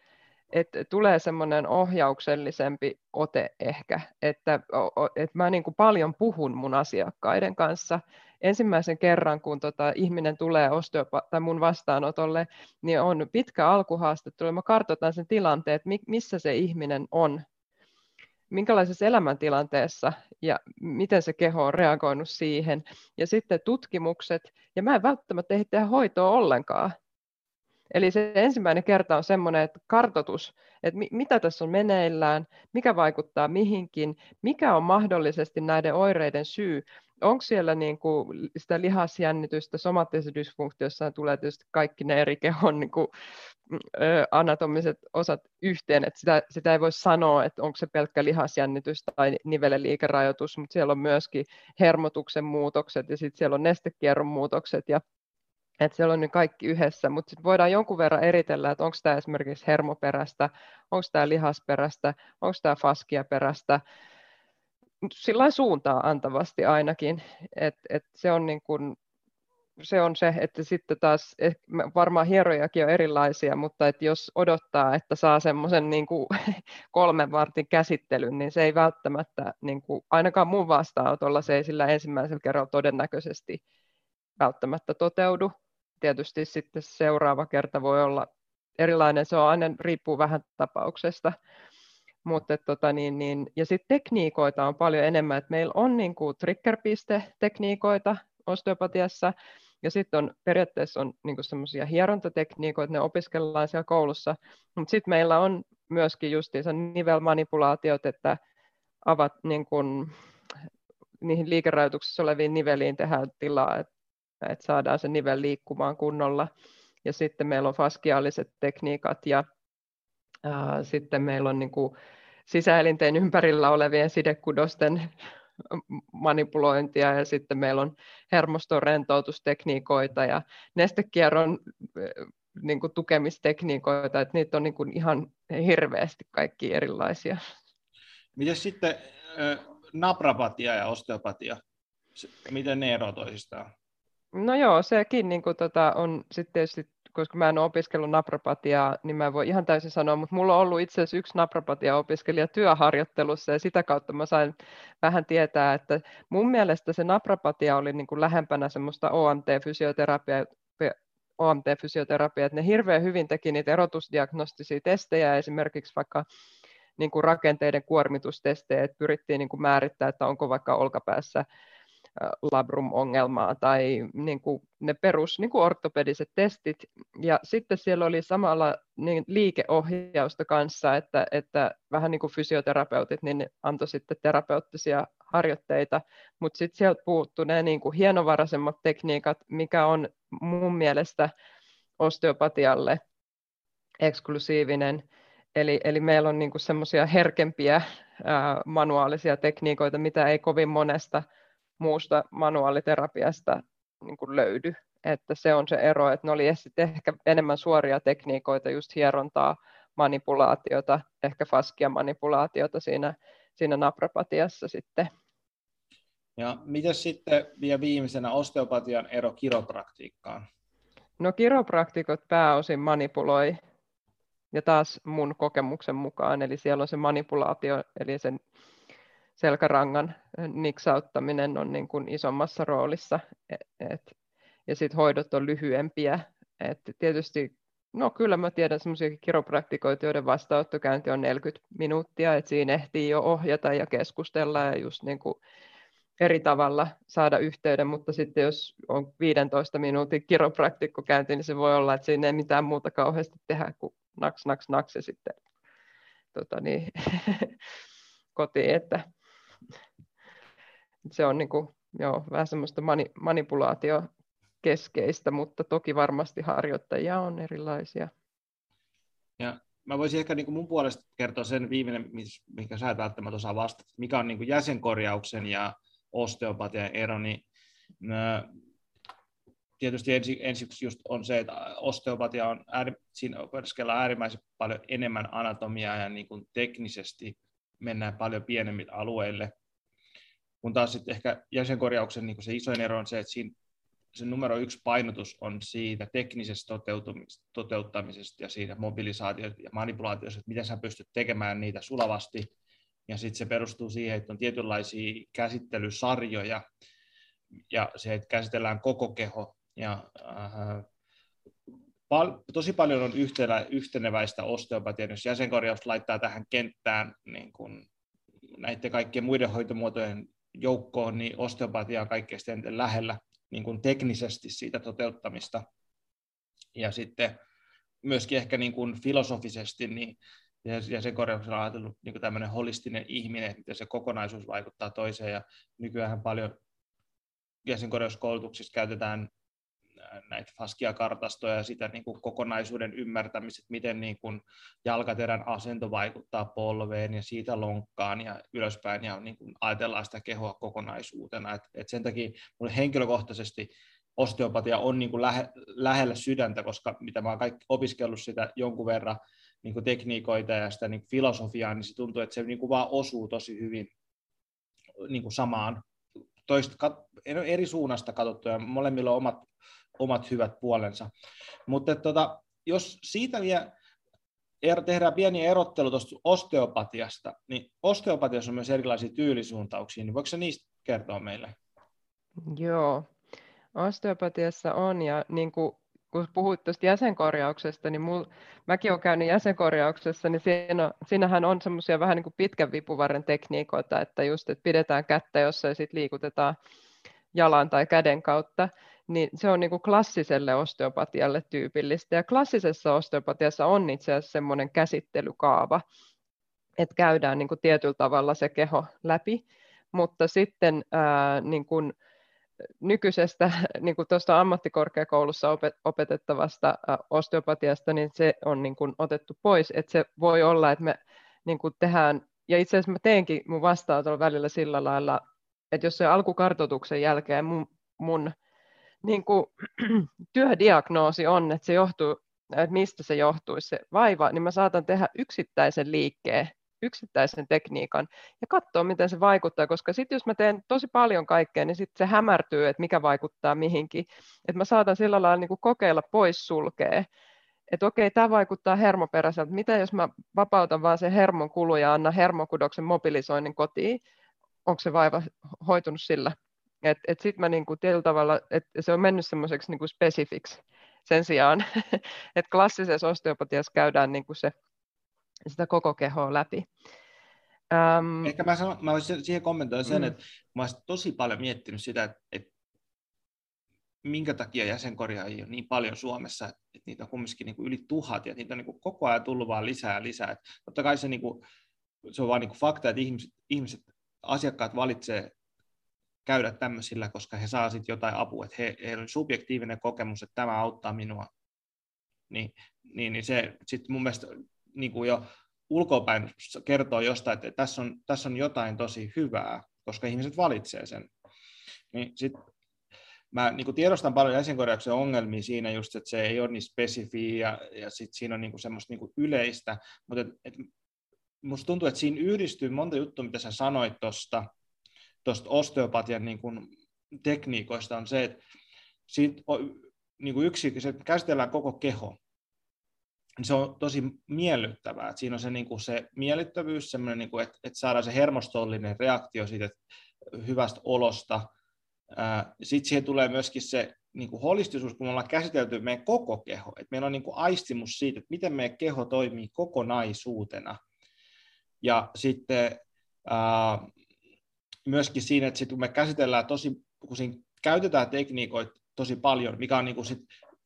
että tulee semmoinen ohjauksellisempi ote ehkä, että, että mä niin kuin paljon puhun mun asiakkaiden kanssa. Ensimmäisen kerran, kun tota ihminen tulee osteopa- tai mun vastaanotolle, niin on pitkä alkuhaastattelu. Mä kartoitan sen tilanteen, että missä se ihminen on, minkälaisessa elämäntilanteessa ja miten se keho on reagoinut siihen. Ja sitten tutkimukset, ja mä en välttämättä ehdi tehdä hoitoa ollenkaan, Eli se ensimmäinen kerta on semmoinen että kartotus, että mi- mitä tässä on meneillään, mikä vaikuttaa mihinkin, mikä on mahdollisesti näiden oireiden syy. Onko siellä niin kuin sitä lihasjännitystä, somaattisessa dysfunktiossa tulee tietysti kaikki ne eri kehon niin kuin, ö, anatomiset osat yhteen, että sitä, sitä ei voi sanoa, että onko se pelkkä lihasjännitys tai niveleliikerajoitus, mutta siellä on myöskin hermotuksen muutokset ja sitten siellä on nestekierron muutokset ja että siellä on ne kaikki yhdessä, mutta sitten voidaan jonkun verran eritellä, että onko tämä esimerkiksi hermoperäistä, onko tämä lihasperäistä, onko tämä faskiaperäistä, sillä suuntaa antavasti ainakin, että et se on niin kuin se on se, että sitten taas eh, varmaan hierojakin on erilaisia, mutta että jos odottaa, että saa semmoisen niin kolmen vartin käsittelyn, niin se ei välttämättä, niin kuin, ainakaan mun vastaanotolla se ei sillä ensimmäisellä kerralla todennäköisesti välttämättä toteudu. Tietysti sitten seuraava kerta voi olla erilainen, se on aina riippuu vähän tapauksesta. Mutta, tota, niin, niin, ja sitten tekniikoita on paljon enemmän, että meillä on niin kuin trigger-piste-tekniikoita osteopatiassa, ja sitten on periaatteessa on niin semmoisia hierontatekniikoita, ne opiskellaan siellä koulussa, mutta sitten meillä on myöskin justiinsa nivelmanipulaatiot, että avat niin kuin, niihin liikerajoituksissa oleviin niveliin tehdään tilaa, että, että saadaan se nivel liikkumaan kunnolla. Ja sitten meillä on faskiaaliset tekniikat ja sitten meillä on niin kuin, sisäelinten ympärillä olevien sidekudosten manipulointia ja sitten meillä on hermoston rentoutustekniikoita ja nestekierron niin kuin tukemistekniikoita, että niitä on niin kuin ihan hirveästi kaikki erilaisia. Miten sitten naprapatia ja osteopatia, miten ne eroavat toisistaan? No joo, sekin niin kuin, tota, on sitten tietysti koska mä en ole opiskellut naprapatiaa, niin mä en voi ihan täysin sanoa, mutta mulla on ollut itse asiassa yksi naprapatia-opiskelija työharjoittelussa ja sitä kautta mä sain vähän tietää, että mun mielestä se naprapatia oli niin kuin lähempänä semmoista OMT-fysioterapiaa, OMT-fysioterapia, että ne hirveän hyvin teki niitä erotusdiagnostisia testejä, esimerkiksi vaikka niin kuin rakenteiden kuormitustestejä, että pyrittiin niin kuin määrittää, että onko vaikka olkapäässä labrum-ongelmaa tai niin kuin ne perus niin kuin ortopediset testit. Ja sitten siellä oli samalla niin liikeohjausta kanssa, että, että vähän niin kuin fysioterapeutit niin antoi sitten terapeuttisia harjoitteita, mutta sitten sieltä puuttu ne niin kuin hienovaraisemmat tekniikat, mikä on mun mielestä osteopatialle eksklusiivinen. Eli, eli meillä on niin semmoisia herkempiä ää, manuaalisia tekniikoita, mitä ei kovin monesta muusta manuaaliterapiasta niin kuin löydy. Että se on se ero, että ne oli ehkä enemmän suoria tekniikoita, just hierontaa, manipulaatiota, ehkä faskia manipulaatiota siinä, siinä naprapatiassa sitten. Ja miten sitten vielä viimeisenä osteopatian ero kiropraktiikkaan? No kiropraktikot pääosin manipuloi, ja taas mun kokemuksen mukaan, eli siellä on se manipulaatio, eli sen selkärangan niksauttaminen on niin kuin isommassa roolissa, e-, et, ja sitten hoidot on lyhyempiä. Et tietysti, no kyllä mä tiedän semmoisia kiropraktikoita, joiden vastaanottokäynti on 40 minuuttia, että siinä ehtii jo ohjata ja keskustella ja just niin kuin eri tavalla saada yhteyden, mutta sitten jos on 15 minuutin kiropraktikkokäynti, niin se voi olla, että siinä ei mitään muuta kauheasti tehdä kuin naks, naks, naks ja sitten tota niin, kotiin, että se on niin kuin, joo, vähän semmoista mani, manipulaatio keskeistä, mutta toki varmasti harjoittajia on erilaisia. Ja mä voisin ehkä niin kuin mun puolesta kertoa sen viimeinen, mikä sä et välttämättä osaa vastata, mikä on niin kuin jäsenkorjauksen ja osteopatian ero, niin tietysti ensi, ensiksi just on se, että osteopatia on, ääri, siinä opiskellaan äärimmäisen paljon enemmän anatomiaa ja niin kuin teknisesti mennään paljon pienemmille alueille, kun taas sitten ehkä jäsenkorjauksen niin se isoin ero on se, että siinä se numero yksi painotus on siitä teknisestä toteuttamisesta ja siitä mobilisaatiosta ja manipulaatiosta, että miten sä pystyt tekemään niitä sulavasti. Ja sitten se perustuu siihen, että on tietynlaisia käsittelysarjoja ja se, että käsitellään koko keho. Ja, äh, pal- tosi paljon on yhtenä, yhteneväistä osteopatiaa, jos jäsenkorjaus laittaa tähän kenttään niin kun näiden kaikkien muiden hoitomuotojen joukkoon, niin osteopatia on kaikkein lähellä niin kuin teknisesti siitä toteuttamista. Ja sitten myöskin ehkä niin kuin filosofisesti, niin ja sen korjauksella on ajatellut niin kuin tämmöinen holistinen ihminen, että miten se kokonaisuus vaikuttaa toiseen. Ja nykyään paljon jäsenkorjauskoulutuksissa käytetään näitä Faskia-kartastoja ja sitä niin kuin kokonaisuuden ymmärtämistä, miten niin kuin jalkaterän asento vaikuttaa polveen ja siitä lonkkaan ja ylöspäin ja niin kuin ajatellaan sitä kehoa kokonaisuutena. Et, et sen takia minulle henkilökohtaisesti osteopatia on niin kuin lähe, lähellä sydäntä, koska mitä mä oon kaikki opiskellut sitä jonkun verran niin kuin tekniikoita ja sitä niin kuin filosofiaa, niin se tuntuu, että se niin kuin vaan osuu tosi hyvin niin kuin samaan toista, eri suunnasta katsottuja. Molemmilla on omat omat hyvät puolensa. Mutta tota, jos siitä vielä er, tehdään pieni erottelu tuosta osteopatiasta, niin osteopatiassa on myös erilaisia tyylisuuntauksia, niin voiko se niistä kertoa meille? Joo, osteopatiassa on, ja niin kuin kun puhuit tuosta jäsenkorjauksesta, niin mul, mäkin olen käynyt jäsenkorjauksessa, niin siinä, siinähän on semmoisia vähän niin kuin pitkän vipuvarren tekniikoita, että just, että pidetään kättä jossain ja sitten liikutetaan jalan tai käden kautta, niin se on niin kuin klassiselle osteopatialle tyypillistä. Ja klassisessa osteopatiassa on itse asiassa semmoinen käsittelykaava, että käydään niin kuin tietyllä tavalla se keho läpi, mutta sitten ää, niin kuin, nykyisestä niin kuin tuosta ammattikorkeakoulussa opetettavasta osteopatiasta, niin se on niin kuin otettu pois, että se voi olla, että me niin kuin tehdään, ja itse asiassa mä teenkin mun vastaanotolla välillä sillä lailla, että jos se alkukartoituksen jälkeen mun, mun niin kuin, työdiagnoosi on, että se johtuu, että mistä se johtuisi se vaiva, niin mä saatan tehdä yksittäisen liikkeen yksittäisen tekniikan ja katsoa, miten se vaikuttaa, koska sitten jos mä teen tosi paljon kaikkea, niin sitten se hämärtyy, että mikä vaikuttaa mihinkin. Että mä saatan sillä lailla niin kuin kokeilla pois sulkea, että okei, tämä vaikuttaa hermoperäiseltä. Mitä jos mä vapautan vaan sen hermon kulu ja annan hermokudoksen mobilisoinnin kotiin? Onko se vaiva hoitunut sillä? Et, et sitten mä niinku tietyllä tavalla, että se on mennyt semmoiseksi niinku spesifiksi sen sijaan, että klassisessa osteopatiassa käydään niinku se sitä koko kehoa läpi. Um, Ehkä mä, sanon, mä voisin siihen kommentoida sen, mm. että mä olisin tosi paljon miettinyt sitä, että, että minkä takia jäsenkorjaajia on niin paljon Suomessa, että niitä on kumminkin niin kuin yli tuhat ja niitä on niin kuin koko ajan tullut vaan lisää ja lisää. Että totta kai se, niin kuin, se on vaan niin kuin fakta, että ihmiset, ihmiset, asiakkaat valitsee käydä tämmöisillä, koska he saa sitten jotain apua, että he, heillä on subjektiivinen kokemus, että tämä auttaa minua. Niin, niin, niin se sitten mun mielestä niin kuin jo ulkopäin kertoo jostain, että tässä on, tässä on jotain tosi hyvää, koska ihmiset valitsee sen. Niin sit mä niin kuin tiedostan paljon jäsenkorjauksen ongelmia siinä just, että se ei ole niin spesifiä ja, ja sit siinä on niin kuin semmoista niin kuin yleistä, mutta et, et, musta tuntuu, että siinä yhdistyy monta juttua, mitä sä sanoit tuosta tosta osteopatian niin kuin tekniikoista, on se, että siitä on, niin kuin yksi, se käsitellään koko keho, niin se on tosi miellyttävää. Että siinä on se, niin kuin se miellyttävyys, semmoinen, niin että, että saadaan se hermostollinen reaktio siitä hyvästä olosta. Sitten siihen tulee myöskin se niin kuin holistisuus, kun me ollaan käsitelty meidän koko keho. Että meillä on niin kuin aistimus siitä, että miten meidän keho toimii kokonaisuutena. Ja sitten ää, myöskin siinä, että sit kun me käsitellään tosi, kun siinä käytetään tekniikoita tosi paljon, mikä on niin kuin sit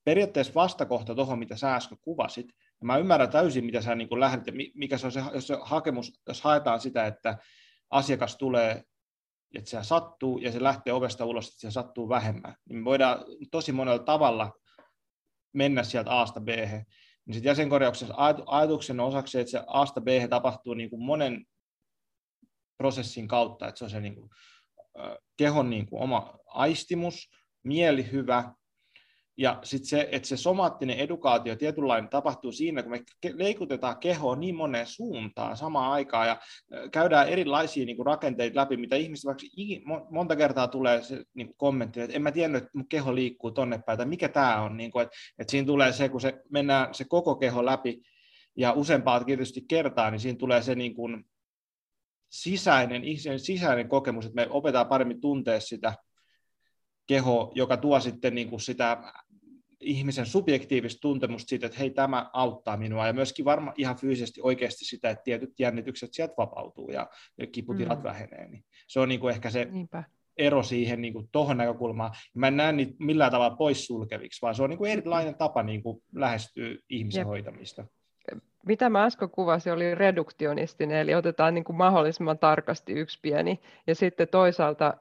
periaatteessa vastakohta tuohon, mitä sä äsken kuvasit. Ja mä ymmärrän täysin, mitä sä niin lähdet, mikä se on se, jos se hakemus, jos haetaan sitä, että asiakas tulee, että se sattuu ja se lähtee ovesta ulos, että se sattuu vähemmän. Niin me voidaan tosi monella tavalla mennä sieltä A-sta B. Niin sitten jäsenkorjauksessa ajatuksen osaksi että se A-sta B tapahtuu niin kuin monen prosessin kautta, että se on se niin kuin, kehon niin kuin oma aistimus, mieli hyvä, ja sitten se, että se somaattinen edukaatio tietynlainen tapahtuu siinä, kun me leikutetaan kehoa niin moneen suuntaan samaan aikaan ja käydään erilaisia niin kuin, rakenteita läpi, mitä ihmiset vaikka monta kertaa tulee se niin kuin, kommentti, että en mä tiennyt, että mun keho liikkuu tonne päin, tai mikä tämä on, niin kuin, että, että siinä tulee se, kun se mennään se koko keho läpi ja useampaa tietysti kertaa, niin siinä tulee se niin kuin, sisäinen, sisäinen kokemus, että me opetaan paremmin tuntea sitä keho, joka tuo sitten niin kuin sitä ihmisen subjektiivista tuntemusta siitä, että hei, tämä auttaa minua, ja myöskin varmaan ihan fyysisesti oikeasti sitä, että tietyt jännitykset sieltä vapautuu ja kiputilat mm. vähenee. Niin se on niin kuin ehkä se Niinpä. ero siihen niin kuin tuohon näkökulmaan. Mä en näe niitä millään tavalla poissulkeviksi, vaan se on niin kuin erilainen tapa niin kuin lähestyä ihmisen Jep. hoitamista. Mitä mä äsken kuvasin, oli reduktionistinen, eli otetaan niin kuin mahdollisimman tarkasti yksi pieni, ja sitten toisaalta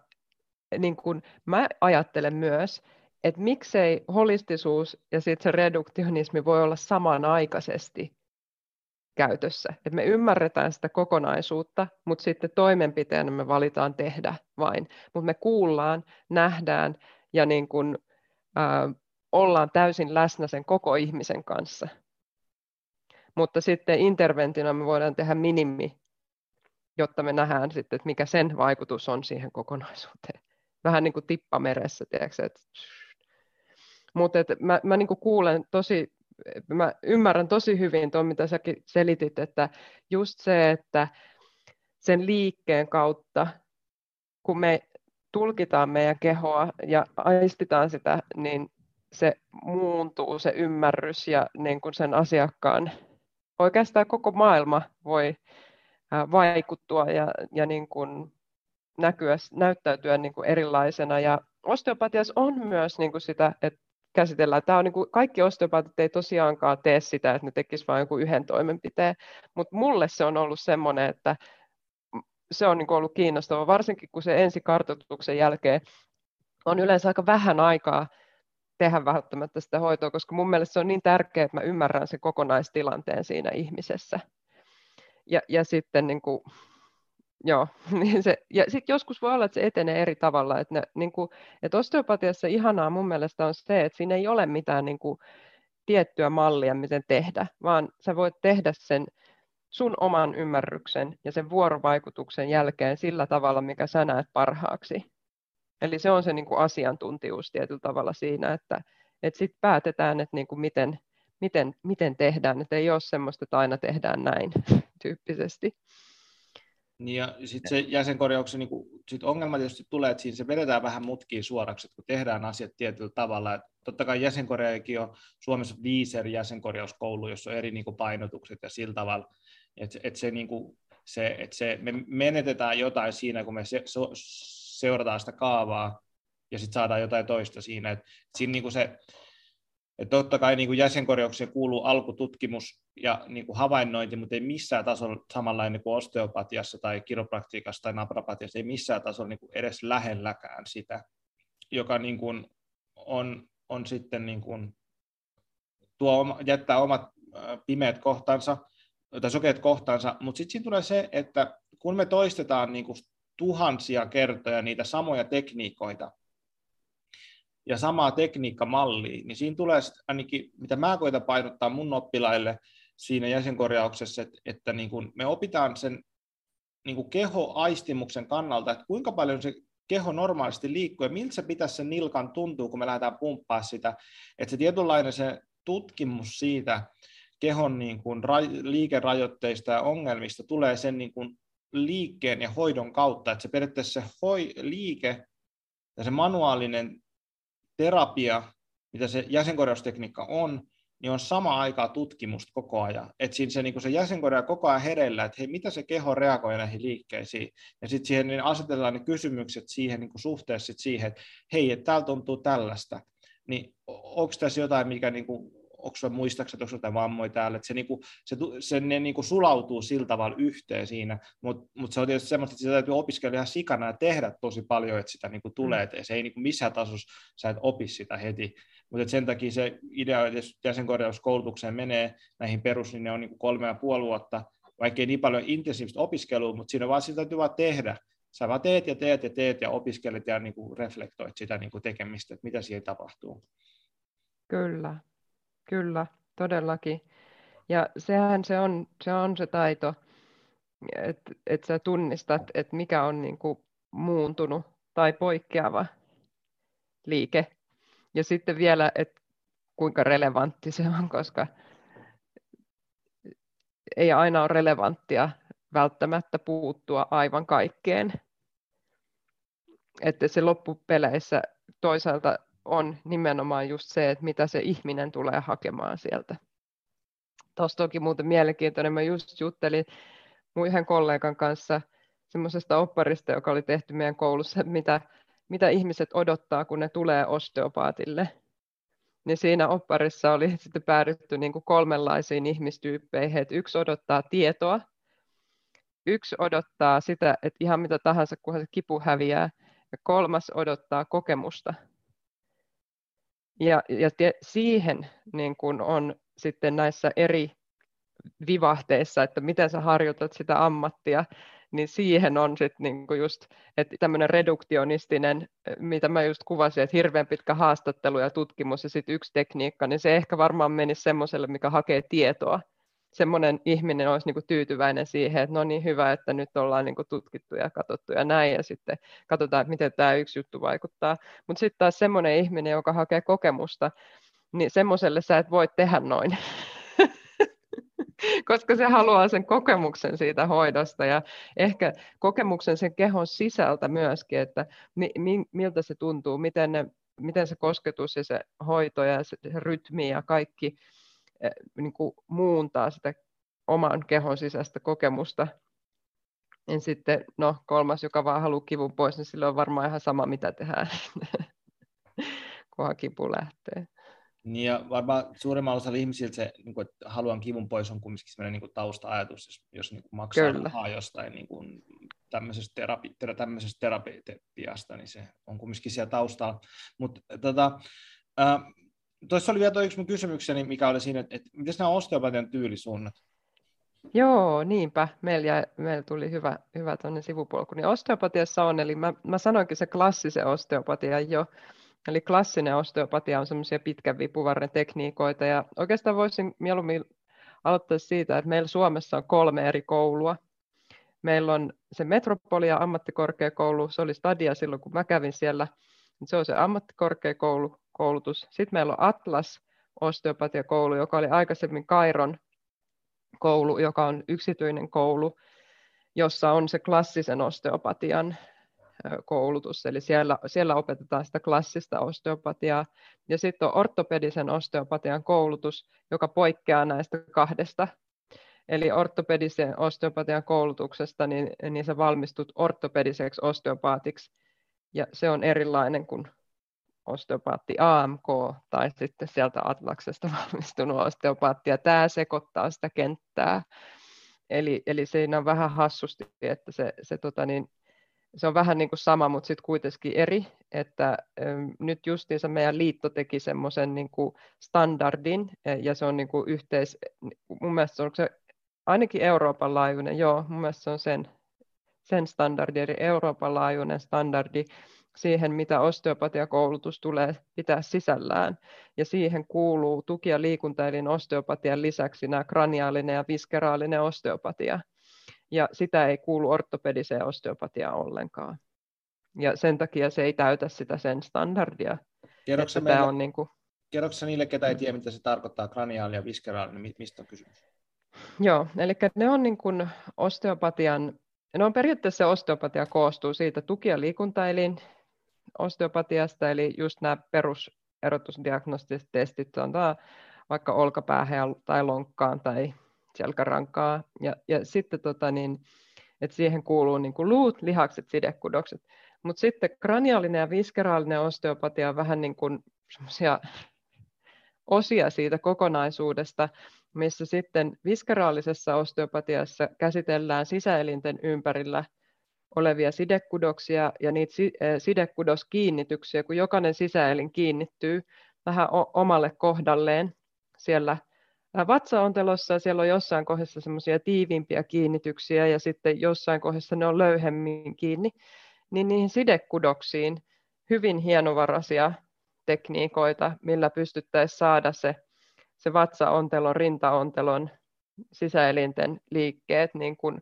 niin kuin mä ajattelen myös, että miksei holistisuus ja sitten se reduktionismi voi olla samanaikaisesti käytössä. Et me ymmärretään sitä kokonaisuutta, mutta sitten toimenpiteenä me valitaan tehdä vain. Mutta me kuullaan, nähdään ja niin kun, ää, ollaan täysin läsnä sen koko ihmisen kanssa. Mutta sitten interventina me voidaan tehdä minimi, jotta me nähdään sitten, että mikä sen vaikutus on siihen kokonaisuuteen. Vähän niin kuin tippameressä, tiedätkö, Mutta mä, mä niin kuulen tosi, mä ymmärrän tosi hyvin tuon, mitä säkin selitit, että just se, että sen liikkeen kautta, kun me tulkitaan meidän kehoa ja aistitaan sitä, niin se muuntuu se ymmärrys ja niin kuin sen asiakkaan, oikeastaan koko maailma voi vaikuttua ja, ja niin kuin näkyä, näyttäytyä niin kuin erilaisena. Ja osteopatiassa on myös niin kuin sitä, että käsitellään. Tämä on niin kuin, kaikki osteopaatit ei tosiaankaan tee sitä, että ne tekisivät vain yhden toimenpiteen, mutta mulle se on ollut semmoinen, että se on niin kuin ollut kiinnostava, varsinkin kun se ensikartoituksen jälkeen on yleensä aika vähän aikaa tehdä välttämättä sitä hoitoa, koska mun mielestä se on niin tärkeää, että mä ymmärrän sen kokonaistilanteen siinä ihmisessä. Ja, ja sitten niin kuin, joo, niin se, ja sitten joskus voi olla, että se etenee eri tavalla. Että, ne, niin kuin, että osteopatiassa ihanaa mun mielestä on se, että siinä ei ole mitään niin kuin, tiettyä mallia, miten tehdä, vaan sä voit tehdä sen sun oman ymmärryksen ja sen vuorovaikutuksen jälkeen sillä tavalla, mikä sä näet parhaaksi. Eli se on se niin kuin asiantuntijuus tietyllä tavalla siinä, että, että sitten päätetään, että niin kuin miten, miten, miten tehdään, että ei ole semmoista, että aina tehdään näin tyyppisesti. Niin ja sitten se jäsenkorjauksen niin kuin, sit ongelma tietysti tulee, että siinä se vedetään vähän mutkiin suoraksi, että kun tehdään asiat tietyllä tavalla. Että totta kai jäsenkorjaajakin on Suomessa viisi eri jäsenkorjauskoulu, jossa on eri niin kuin, painotukset ja sillä tavalla, että, että se, niin kuin, se, että se, me menetetään jotain siinä, kun me se, so, seurataan sitä kaavaa ja sitten saadaan jotain toista siinä. Että, siinä niin kuin se, että totta kai niin kuin jäsenkorjaukseen kuuluu alkututkimus ja niin kuin havainnointi, mutta ei missään tasolla samanlainen kuin osteopatiassa tai kiropraktiikassa tai naprapatiassa, ei missään tasolla niin kuin edes lähelläkään sitä, joka niin kuin on, on sitten niin kuin, tuo, jättää omat pimeät kohtansa tai sokeet kohtansa, mutta sitten siinä tulee se, että kun me toistetaan niin kuin tuhansia kertoja niitä samoja tekniikoita, ja samaa tekniikkamallia, niin siinä tulee ainakin, mitä mä koitan painottaa mun oppilaille siinä jäsenkorjauksessa, että, että niin kuin me opitaan sen niin kuin kehoaistimuksen kannalta, että kuinka paljon se keho normaalisti liikkuu ja miltä se pitäisi sen nilkan tuntuu, kun me lähdetään pumppaa sitä, että se tietynlainen se tutkimus siitä kehon niin kuin ra- liikerajoitteista ja ongelmista tulee sen niin kuin liikkeen ja hoidon kautta, että se periaatteessa se hoi, liike ja se manuaalinen terapia, mitä se jäsenkorjaustekniikka on, niin on sama aikaa tutkimusta koko ajan. Että siinä se, niin se jäsenkorjaa koko ajan hereillä, että hei, mitä se keho reagoi näihin liikkeisiin. Ja sitten siihen niin asetetaan ne kysymykset siihen niin suhteessa sit siihen, että hei, että täällä tuntuu tällaista. Niin onko tässä jotain, mikä niin kuin, onko se muistaakseni, onko jotain vammoja täällä, että se, niinku, se, se ne niinku sulautuu sillä tavalla yhteen siinä, mutta mut se on tietysti semmoista, että sitä täytyy opiskella ihan sikana ja tehdä tosi paljon, että sitä niinku tulee, että se ei niinku missään tasossa, sä et opi sitä heti, mutta sen takia se idea, että jos jäsenkorjauskoulutukseen menee näihin perus, niin ne on niinku kolme ja puoli vuotta, vaikka ei niin paljon intensiivistä opiskelua, mutta siinä vaan sitä täytyy vaan tehdä, sä vaan teet ja teet ja teet ja opiskelet ja niin kuin reflektoit sitä niin kuin tekemistä, että mitä siihen tapahtuu. Kyllä, Kyllä, todellakin. Ja sehän se on se, on se taito, että et sä tunnistat, että mikä on niin kuin muuntunut tai poikkeava liike. Ja sitten vielä, että kuinka relevantti se on, koska ei aina ole relevanttia välttämättä puuttua aivan kaikkeen. Että se loppupeleissä toisaalta on nimenomaan just se, että mitä se ihminen tulee hakemaan sieltä. Tuosta onkin muuten mielenkiintoinen. Mä just juttelin mun yhden kollegan kanssa semmoisesta opparista, joka oli tehty meidän koulussa, mitä, mitä ihmiset odottaa, kun ne tulee osteopaatille. Niin siinä opparissa oli sitten päädytty niin kuin kolmenlaisiin ihmistyyppeihin. Että yksi odottaa tietoa, yksi odottaa sitä, että ihan mitä tahansa, kunhan se kipu häviää, ja kolmas odottaa kokemusta. Ja, ja te, siihen niin kun on sitten näissä eri vivahteissa, että miten sä harjoitat sitä ammattia, niin siihen on sitten niinku just, että tämmöinen reduktionistinen, mitä mä just kuvasin, että hirveän pitkä haastattelu ja tutkimus ja sitten yksi tekniikka, niin se ehkä varmaan menisi semmoiselle, mikä hakee tietoa semmoinen ihminen olisi niin kuin tyytyväinen siihen, että no niin hyvä, että nyt ollaan niin kuin tutkittu ja katsottu ja näin, ja sitten katsotaan, että miten tämä yksi juttu vaikuttaa. Mutta sitten taas semmoinen ihminen, joka hakee kokemusta, niin semmoiselle sä et voi tehdä noin. koska se haluaa sen kokemuksen siitä hoidosta ja ehkä kokemuksen sen kehon sisältä myöskin, että mi, mi, miltä se tuntuu, miten, ne, miten se kosketus ja se hoito ja se, se rytmi ja kaikki niin kuin muuntaa sitä oman kehon sisäistä kokemusta. Ja sitten no, kolmas, joka vaan haluaa kivun pois, niin sillä on varmaan ihan sama, mitä tehdään, kunhan kipu lähtee. Niin ja varmaan suurimmalla osalla ihmisiltä se, niin kuin, että haluan kivun pois, on kumminkin sellainen niin tausta-ajatus, jos, jos niin kuin maksaa Kyllä. rahaa jostain niin kuin, tämmöisestä, terapi, ter, tämmöisestä terapiasta, niin se on kumminkin siellä taustalla. Mutta tota, äh, tuossa oli vielä tuo yksi mun kysymykseni, mikä oli siinä, että, että miten nämä osteopatian tyylisuunnat? Joo, niinpä. Meillä, meillä tuli hyvä, hyvä tuonne sivupolku. Niin osteopatiassa on, eli mä, mä sanoinkin se klassisen osteopatia jo, Eli klassinen osteopatia on semmoisia pitkän vipuvarren tekniikoita, ja oikeastaan voisin mieluummin aloittaa siitä, että meillä Suomessa on kolme eri koulua. Meillä on se Metropolia ammattikorkeakoulu, se oli Stadia silloin, kun mä kävin siellä, se on se ammattikorkeakoulutus. Sitten meillä on Atlas osteopatiakoulu, joka oli aikaisemmin Kairon koulu, joka on yksityinen koulu, jossa on se klassisen osteopatian koulutus, eli siellä, siellä opetetaan sitä klassista osteopatiaa. Ja sitten on ortopedisen osteopatian koulutus, joka poikkeaa näistä kahdesta. Eli ortopedisen osteopatian koulutuksesta, niin, niin sä valmistut ortopediseksi osteopaatiksi, ja se on erilainen kuin osteopaatti AMK tai sitten sieltä Atlaksesta valmistunut osteopaatti, ja tämä sekoittaa sitä kenttää. Eli, eli siinä on vähän hassusti, että se, se tota niin, se on vähän niin kuin sama, mutta sitten kuitenkin eri, että nyt justiinsa meidän liitto teki semmoisen niin standardin, e, ja se on niin kuin yhteis, mun mielestä se on se ainakin Euroopan laajuinen, joo, mun mielestä se on sen, sen standardi, eli Euroopan laajuinen standardi siihen, mitä osteopatiakoulutus tulee pitää sisällään. Ja siihen kuuluu tuki- ja liikuntaelin osteopatian lisäksi nämä kraniaalinen ja viskeraalinen osteopatia ja sitä ei kuulu ortopediseen osteopatiaan ollenkaan. Ja sen takia se ei täytä sitä sen standardia. Kerroksä, meille, on niin kuin... kerroksä niille, ketä ei tiedä, mitä se tarkoittaa, kraniaali ja viskeraali, niin mistä on kysymys? Joo, eli ne on niin kuin osteopatian, ne on periaatteessa osteopatia koostuu siitä tuki- ja liikuntaelin osteopatiasta, eli just nämä peruserotusdiagnostiset testit, on vaikka olkapäähän tai lonkkaan tai selkärankaa. Ja, ja sitten tota, niin, että siihen kuuluu niin kuin luut, lihakset, sidekudokset. Mutta sitten kraniaalinen ja viskeraalinen osteopatia on vähän niin kuin osia siitä kokonaisuudesta, missä sitten viskeraalisessa osteopatiassa käsitellään sisäelinten ympärillä olevia sidekudoksia ja niitä eh, sidekudoskiinnityksiä, kun jokainen sisäelin kiinnittyy vähän omalle kohdalleen siellä vatsaontelossa. Siellä on jossain kohdassa semmoisia tiiviimpiä kiinnityksiä ja sitten jossain kohdassa ne on löyhemmin kiinni, niin niihin sidekudoksiin hyvin hienovaraisia tekniikoita, millä pystyttäisiin saada se, se vatsaontelon, rintaontelon sisäelinten liikkeet niin kuin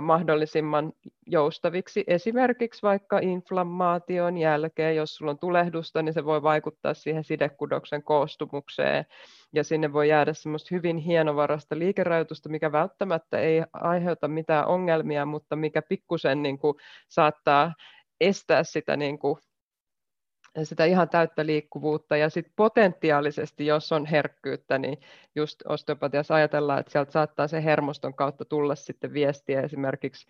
mahdollisimman joustaviksi. Esimerkiksi vaikka inflammaation jälkeen, jos sulla on tulehdusta, niin se voi vaikuttaa siihen sidekudoksen koostumukseen ja sinne voi jäädä semmoista hyvin hienovarasta liikerajoitusta, mikä välttämättä ei aiheuta mitään ongelmia, mutta mikä pikkusen niin saattaa estää sitä niin kuin sitä ihan täyttä liikkuvuutta. Ja sitten potentiaalisesti, jos on herkkyyttä, niin just osteopatiassa ajatellaan, että sieltä saattaa se hermoston kautta tulla sitten viestiä. Esimerkiksi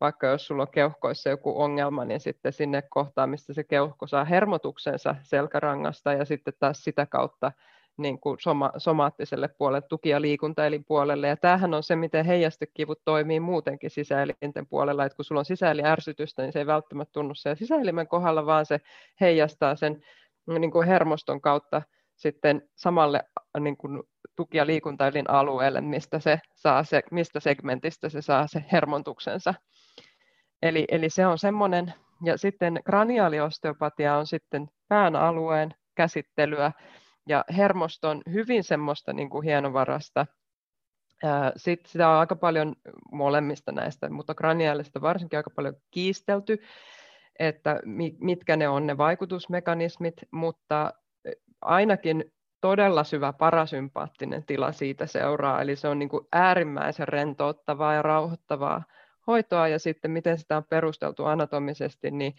vaikka jos sulla on keuhkoissa joku ongelma, niin sitten sinne kohtaan, mistä se keuhko saa hermotuksensa selkärangasta ja sitten taas sitä kautta niin kuin soma, somaattiselle puolelle, tuki- ja liikuntaelinpuolelle. Ja tämähän on se, miten heijastekivut toimii muutenkin sisäelinten puolella, että kun sulla on sisäeliärsytystä, niin se ei välttämättä tunnu siellä sisäelimen kohdalla, vaan se heijastaa sen niin kuin hermoston kautta sitten samalle niin kuin tuki- ja liikuntaelin alueelle, mistä, se saa se, mistä segmentistä se saa se hermontuksensa. Eli, eli se on semmoinen, ja sitten kraniaaliosteopatia on sitten pään alueen käsittelyä, ja hermoston hyvin semmoista niin kuin hienovarasta. Sitten sitä on aika paljon molemmista näistä, mutta kraniaalista varsinkin aika paljon kiistelty, että mitkä ne on ne vaikutusmekanismit, mutta ainakin todella syvä parasympaattinen tila siitä seuraa, eli se on niin kuin äärimmäisen rentouttavaa ja rauhoittavaa hoitoa, ja sitten miten sitä on perusteltu anatomisesti, niin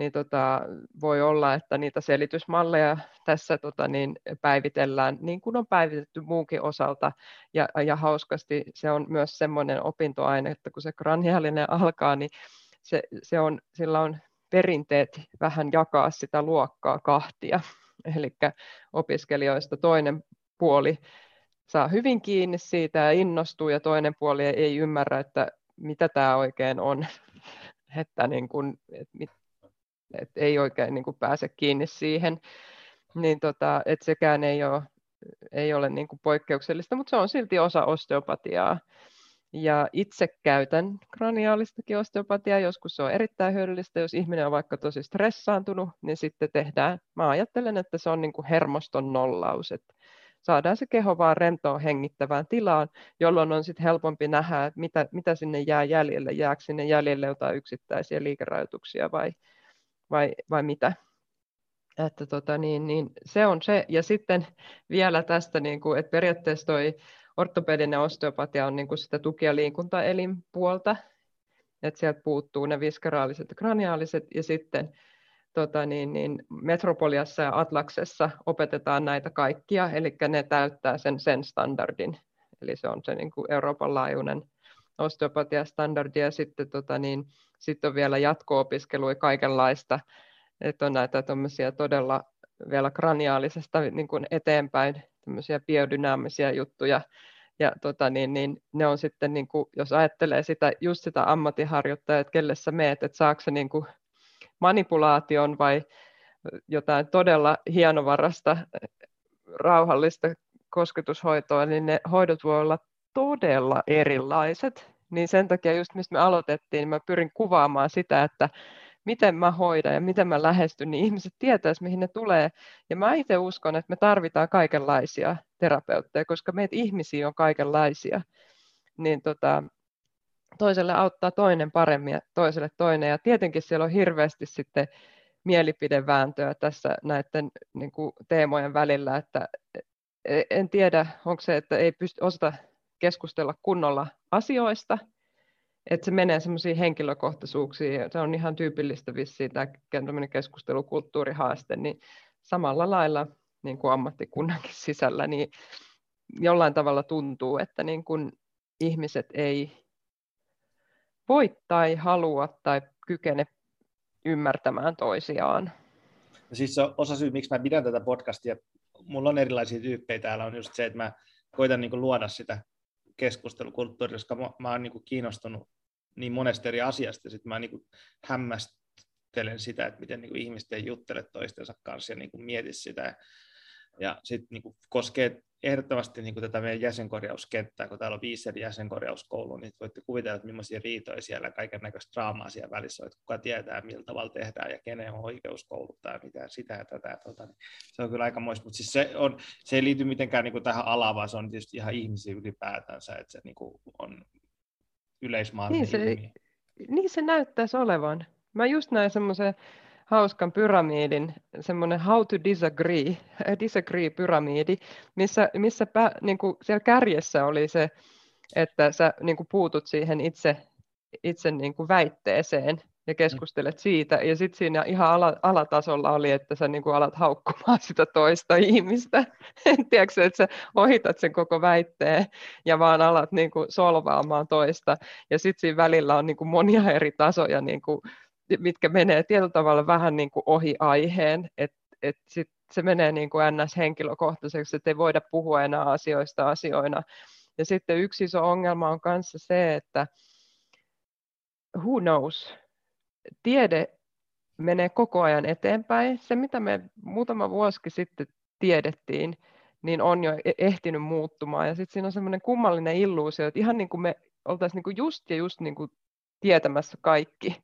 niin tota, voi olla, että niitä selitysmalleja tässä tota, niin päivitellään niin kuin on päivitetty muunkin osalta. Ja, ja hauskasti se on myös semmoinen opintoaine, että kun se kraniaalinen alkaa, niin se, se on, sillä on perinteet vähän jakaa sitä luokkaa kahtia. Eli opiskelijoista toinen puoli saa hyvin kiinni siitä ja innostuu, ja toinen puoli ei ymmärrä, että mitä tämä oikein on, että, niin kun, että et ei oikein niin kuin pääse kiinni siihen, niin tota, et sekään ei ole, ei ole niin kuin poikkeuksellista, mutta se on silti osa osteopatiaa. Ja itse käytän kraniaalistakin osteopatiaa, joskus se on erittäin hyödyllistä, jos ihminen on vaikka tosi stressaantunut, niin sitten tehdään, mä ajattelen, että se on niin kuin hermoston nollaus, että saadaan se keho vaan rentoon hengittävään tilaan, jolloin on sitten helpompi nähdä, että mitä, mitä sinne jää jäljelle, jääkö sinne jäljelle jotain yksittäisiä liikerajoituksia vai, vai, vai mitä. Että tota, niin, niin se on se. Ja sitten vielä tästä, niin kuin, että periaatteessa toi ortopedinen osteopatia on niin kuin sitä tuki- ja liikuntaelinpuolta, että sieltä puuttuu ne viskeraaliset ja kraniaaliset, ja sitten tota, niin, niin Metropoliassa ja Atlaksessa opetetaan näitä kaikkia, eli ne täyttää sen, sen standardin, eli se on se niin kuin Euroopan laajuinen osteopatia-standardi, ja sitten tota, niin, sitten on vielä jatko-opiskelua kaikenlaista, että on näitä todella vielä kraniaalisesta niin kuin eteenpäin tämmöisiä biodynaamisia juttuja, ja tota, niin, niin, ne on sitten, niin kuin, jos ajattelee sitä, just sitä ammattiharjoittajaa, että kelle sä meet, että saako se niin kuin manipulaation vai jotain todella hienovarasta, rauhallista kosketushoitoa, niin ne hoidot voi olla todella erilaiset niin sen takia just mistä me aloitettiin, niin mä pyrin kuvaamaan sitä, että miten mä hoidan ja miten mä lähestyn, niin ihmiset tietäisivät, mihin ne tulee. Ja mä itse uskon, että me tarvitaan kaikenlaisia terapeutteja, koska meitä ihmisiä on kaikenlaisia. Niin tota, toiselle auttaa toinen paremmin ja toiselle toinen. Ja tietenkin siellä on hirveästi sitten mielipidevääntöä tässä näiden niin kuin, teemojen välillä, että e, en tiedä, onko se, että ei pysty osata keskustella kunnolla asioista, että se menee semmoisiin henkilökohtaisuuksiin, se on ihan tyypillistä vissiin tämä keskustelukulttuurihaaste, niin samalla lailla niin kuin ammattikunnankin sisällä, niin jollain tavalla tuntuu, että niin kuin ihmiset ei voi tai halua tai kykene ymmärtämään toisiaan. Siis se osa syy, miksi mä pidän tätä podcastia, mulla on erilaisia tyyppejä. Täällä, on just se, että mä koitan niin luoda sitä keskustelukulttuuri, koska mä, mä oon niin kiinnostunut niin monesta eri asiasta, sitten mä niin hämmästelen sitä, että miten niin ihmiset ei juttele toistensa kanssa ja niin mieti sitä. Ja sitten niin koskee ehdottomasti niin kuin tätä meidän jäsenkorjauskenttää, kun täällä on viisi eri jäsenkorjauskoulua, niin voitte kuvitella, että millaisia riitoja siellä, kaiken näköistä draamaa siellä välissä on, että kuka tietää, miltä tavalla tehdään ja kenen on oikeus kouluttaa ja mitä sitä ja tätä. Tuota, niin se on kyllä aika muista, mutta siis se, on, se ei liity mitenkään niin kuin tähän alaan, vaan se on tietysti ihan ihmisiä ylipäätänsä, että se niin kuin on yleismaailman niin se, niin se näyttäisi olevan. Mä just näin semmoisen hauskan pyramidin, semmoinen how to disagree, disagree pyramidi, missä, missä pä, niin kuin siellä kärjessä oli se, että sä niin kuin puutut siihen itse, itse niin kuin väitteeseen ja keskustelet siitä. Ja sitten siinä ihan ala, alatasolla oli, että sä niin kuin alat haukkumaan sitä toista ihmistä. Tiedätkö, että sä ohitat sen koko väitteen ja vaan alat niin kuin solvaamaan toista. Ja sitten siinä välillä on niin kuin monia eri tasoja niin kuin mitkä menee tietyllä tavalla vähän niin kuin ohi aiheen, että et sit se menee niin kuin ns. henkilökohtaiseksi, että ei voida puhua enää asioista asioina. Ja sitten yksi iso ongelma on kanssa se, että who knows, tiede menee koko ajan eteenpäin. Se, mitä me muutama vuosi sitten tiedettiin, niin on jo e-, ehtinyt muuttumaan. Ja sitten siinä on semmoinen kummallinen illuusio, että ihan niin kuin me oltaisiin kuin just ja just niin kuin tietämässä kaikki.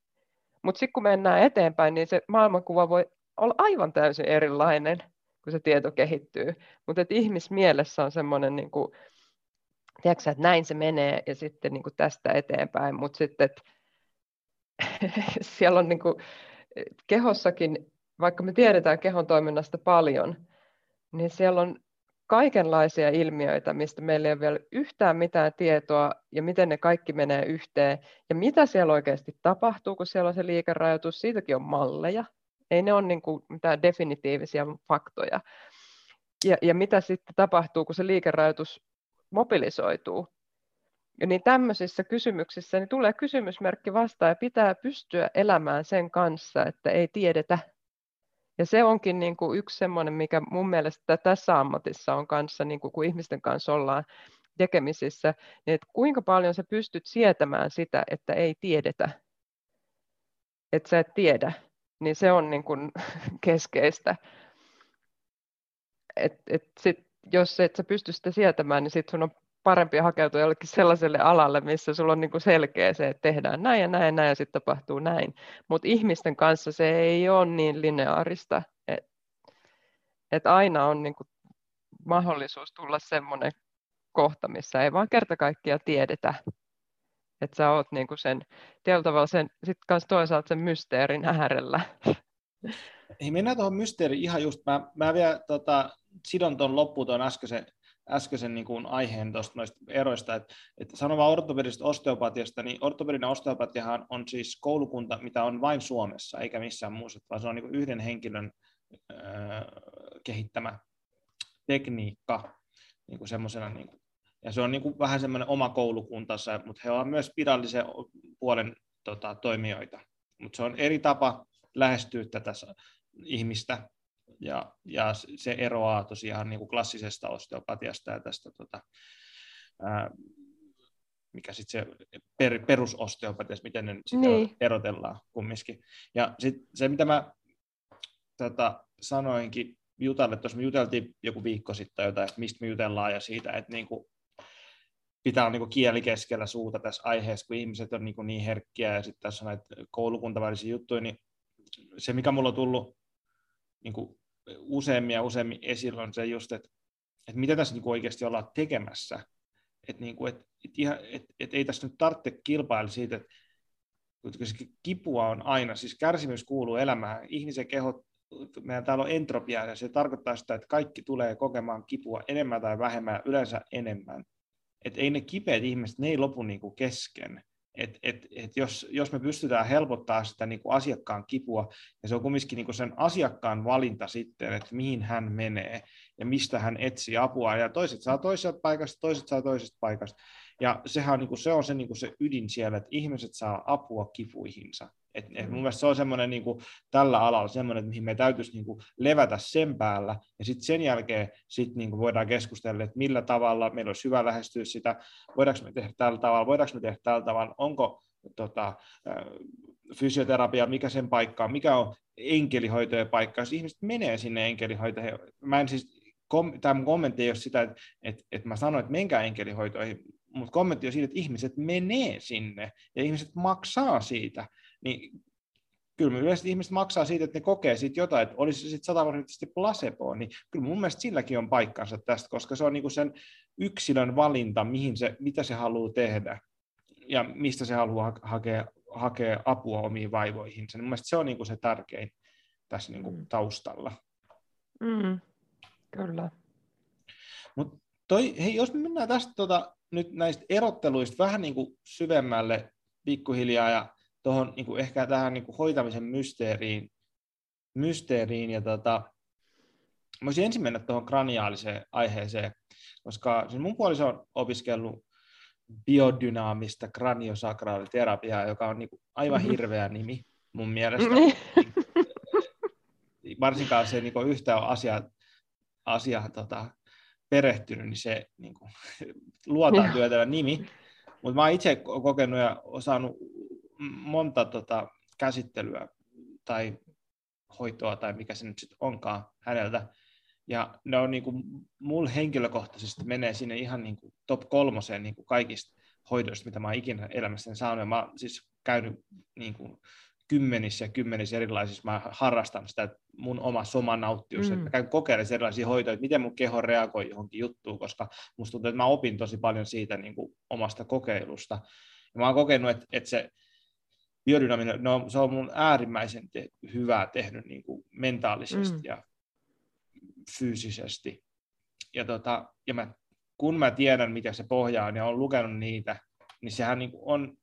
Mutta sitten kun mennään eteenpäin, niin se maailmankuva voi olla aivan täysin erilainen, kun se tieto kehittyy. Mutta ihmismielessä on semmoinen niin kuin että näin se menee ja sitten niin kuin tästä eteenpäin, mutta sitten että siellä on niin kuin, kehossakin, vaikka me tiedetään kehon toiminnasta paljon, niin siellä on kaikenlaisia ilmiöitä, mistä meillä ei ole vielä yhtään mitään tietoa ja miten ne kaikki menee yhteen ja mitä siellä oikeasti tapahtuu, kun siellä on se liikerajoitus. Siitäkin on malleja. Ei ne ole niin kuin mitään definitiivisia faktoja. Ja, ja mitä sitten tapahtuu, kun se liikerajoitus mobilisoituu. Ja niin tämmöisissä kysymyksissä niin tulee kysymysmerkki vastaan ja pitää pystyä elämään sen kanssa, että ei tiedetä. Ja se onkin niin kuin yksi semmoinen, mikä mun mielestä tässä ammatissa on kanssa, niin kuin kun ihmisten kanssa ollaan tekemisissä, niin että kuinka paljon sä pystyt sietämään sitä, että ei tiedetä, että sä et tiedä, niin se on niin kuin keskeistä. Et, et sit, jos et sä pysty sitä sietämään, niin sitten sun on parempi hakeutua jollekin sellaiselle alalle, missä sulla on niin kuin selkeä se, että tehdään näin ja näin ja näin ja sitten tapahtuu näin. Mutta ihmisten kanssa se ei ole niin lineaarista, että et aina on niin kuin mahdollisuus tulla semmoinen kohta, missä ei vaan kerta kaikkiaan tiedetä, että sä oot niin kuin sen, tavalla sen, sit kanssa toisaalta sen mysteerin äärellä. Hei, mennään tuohon mysteeriin ihan just, mä, mä vielä tota, sidon tuon loppuun tuon äskeisen äskeisen niin kuin aiheen tuosta noista eroista, että, että sanon vaan ortopedisesta osteopatiasta, niin ortopedinen osteopatiahan on siis koulukunta, mitä on vain Suomessa, eikä missään muussa, vaan se on niin yhden henkilön äh, kehittämä tekniikka niin kuin semmoisena, niin kuin, ja se on niin kuin vähän semmoinen oma koulukuntansa, mutta he ovat myös spiraalisen puolen tota, toimijoita, mutta se on eri tapa lähestyä tätä ihmistä, ja, ja se eroaa tosiaan niin kuin klassisesta osteopatiasta ja tästä, tota, ää, mikä sitten se per, perusosteopatiasta, miten ne sitten niin. erotellaan kumminkin. Ja sitten se, mitä mä tota, sanoinkin Jutalle, tuossa me juteltiin joku viikko sitten jotain, että mistä me jutellaan ja siitä, että niin kuin, pitää olla niin kieli keskellä suuta tässä aiheessa, kun ihmiset on niin, niin herkkiä ja sitten tässä on näitä koulukuntavälisiä juttuja, niin se, mikä mulla on tullut niin kuin useammin ja useammin esillä on se just, että, että mitä tässä niin oikeasti ollaan tekemässä. Että, niin kuin, että, ihan, että, että ei tässä nyt tarvitse kilpailla siitä, että kipua on aina, siis kärsimys kuuluu elämään. Ihmisen keho, meidän täällä on entropia ja se tarkoittaa sitä, että kaikki tulee kokemaan kipua enemmän tai vähemmän, yleensä enemmän. Että ei ne kipeät ihmiset, ne ei lopu niin kuin kesken et, et, et jos, jos me pystytään helpottaa sitä niin kuin asiakkaan kipua, ja se on kumminkin niin kuin sen asiakkaan valinta sitten, että mihin hän menee ja mistä hän etsii apua, ja toiset saa toisesta paikasta, toiset saa toisesta paikasta, ja sehän on, niin kuin, se on se, niin kuin se ydin siellä, että ihmiset saa apua kipuihinsa. Et, et mun mm. mielestä se on semmoinen niin kuin, tällä alalla semmoinen, että mihin me täytyisi niin kuin, levätä sen päällä, ja sitten sen jälkeen sit, niin kuin, voidaan keskustella, että millä tavalla meillä olisi hyvä lähestyä sitä, voidaanko me tehdä tällä tavalla, voidaanko me tehdä tällä tavalla, onko tota, fysioterapia, mikä sen paikka on, mikä on enkelihoitojen paikka, jos ihmiset menee sinne enkelihoitoihin, mä en siis, kom, tämä kommentti ei ole sitä, että, että, että mä sanoin, että menkää enkelihoitoihin, mutta kommentti on siitä, että ihmiset menee sinne ja ihmiset maksaa siitä, niin kyllä yleensä ihmiset maksaa siitä, että ne kokee siitä jotain, että olisi se sitten sataprosenttisesti placebo, niin kyllä mun mielestä silläkin on paikkansa tästä, koska se on niinku sen yksilön valinta, mihin se, mitä se haluaa tehdä ja mistä se haluaa hakea, hakea apua omiin vaivoihinsa. Mun mielestä se on niinku se tärkein tässä niinku mm. taustalla. Mm, kyllä. Mut toi, hei, jos me mennään tästä tota, nyt näistä erotteluista vähän niin kuin syvemmälle pikkuhiljaa ja tuohon niin kuin ehkä tähän niin kuin hoitamisen mysteeriin, mysteeriin ja tota, mä olisin ensin mennä tuohon kraniaaliseen aiheeseen, koska siis mun puoliso on opiskellut biodynaamista kraniosakraaliterapiaa, joka on niin kuin aivan mm-hmm. hirveä nimi mun mielestä. Niin. Varsinkaan se niin yhtä asia, asia tota, perehtynyt, niin se niin kuin, luotaan työtävä nimi. Mutta mä oon itse kokenut ja osannut monta tota, käsittelyä tai hoitoa tai mikä se nyt sitten onkaan häneltä. Ja ne on niin kuin, mulla henkilökohtaisesti menee sinne ihan niin kuin top kolmoseen niin kuin kaikista hoidoista, mitä mä oon ikinä elämässäni saanut. Ja mä oon siis käynyt niin kuin, kymmenissä ja kymmenissä erilaisissa, mä harrastan sitä mun oma soma nauttius, mm. että mä käyn kokeilemaan erilaisia hoitoja, että miten mun keho reagoi johonkin juttuun, koska musta tuntuu, että mä opin tosi paljon siitä niin kuin omasta kokeilusta. Ja mä oon kokenut, että, että se biodynaminen, no, se on mun äärimmäisen te- hyvää tehnyt niin kuin mentaalisesti mm. ja fyysisesti. Ja, tota, ja mä, kun mä tiedän, mitä se pohjaa on ja olen lukenut niitä, niin sehän niin kuin on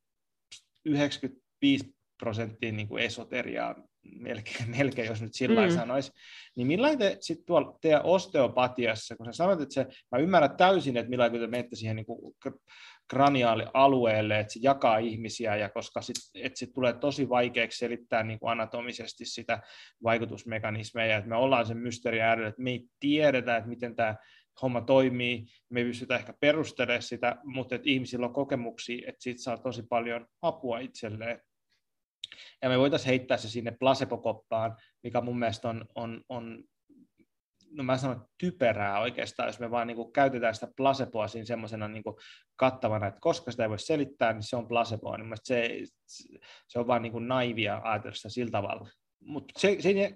95 prosenttia niin kuin esoteriaa, melkein, melkein, jos nyt sillä mm. sanoisi. Niin millainen te sitten tuolla teidän osteopatiassa, kun sä sanoit, että se, mä ymmärrän täysin, että millainen te menette siihen niin kuin kraniaalialueelle, että se jakaa ihmisiä, ja koska sit, että sit tulee tosi vaikeaksi selittää niin kuin anatomisesti sitä vaikutusmekanismeja, että me ollaan sen mysteeri äärellä, että me ei tiedetä, että miten tämä homma toimii, me ei pystytä ehkä perustelemaan sitä, mutta että ihmisillä on kokemuksia, että siitä saa tosi paljon apua itselleen. Ja me voitaisiin heittää se sinne placebo-koppaan, mikä mun mielestä on, on, on no mä sanon typerää oikeastaan, jos me vaan niin kuin käytetään sitä placeboa siinä semmoisena niin kattavana, että koska sitä ei voi selittää, niin se on placeboa, niin se, se on vaan niin kuin naivia ajatella sitä sillä tavalla. Mutta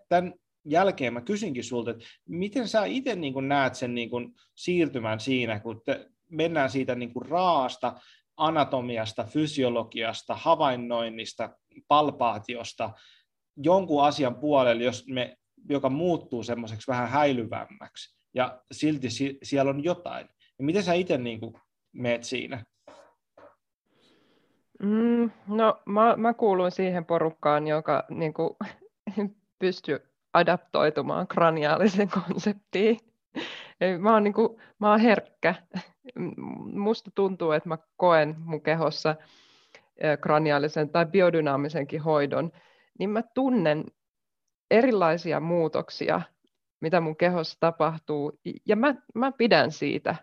tämän jälkeen mä kysinkin sulta, että miten sä itse niin näet sen niin kuin siirtymän siinä, kun te, mennään siitä niin kuin raasta anatomiasta, fysiologiasta, havainnoinnista, palpaatiosta jonkun asian puolelle, jos me, joka muuttuu semmoiseksi vähän häilyvämmäksi, ja silti si- siellä on jotain. Ja miten sä itse niin meet siinä? Mm, no, mä, mä kuulun siihen porukkaan, joka niin kuin, pystyy adaptoitumaan kraniaaliseen konseptiin. Mä oon, niin kuin, mä oon herkkä. Musta tuntuu, että mä koen mun kehossa kraniaalisen tai biodynaamisenkin hoidon, niin mä tunnen erilaisia muutoksia, mitä mun kehossa tapahtuu, ja mä, mä pidän siitä.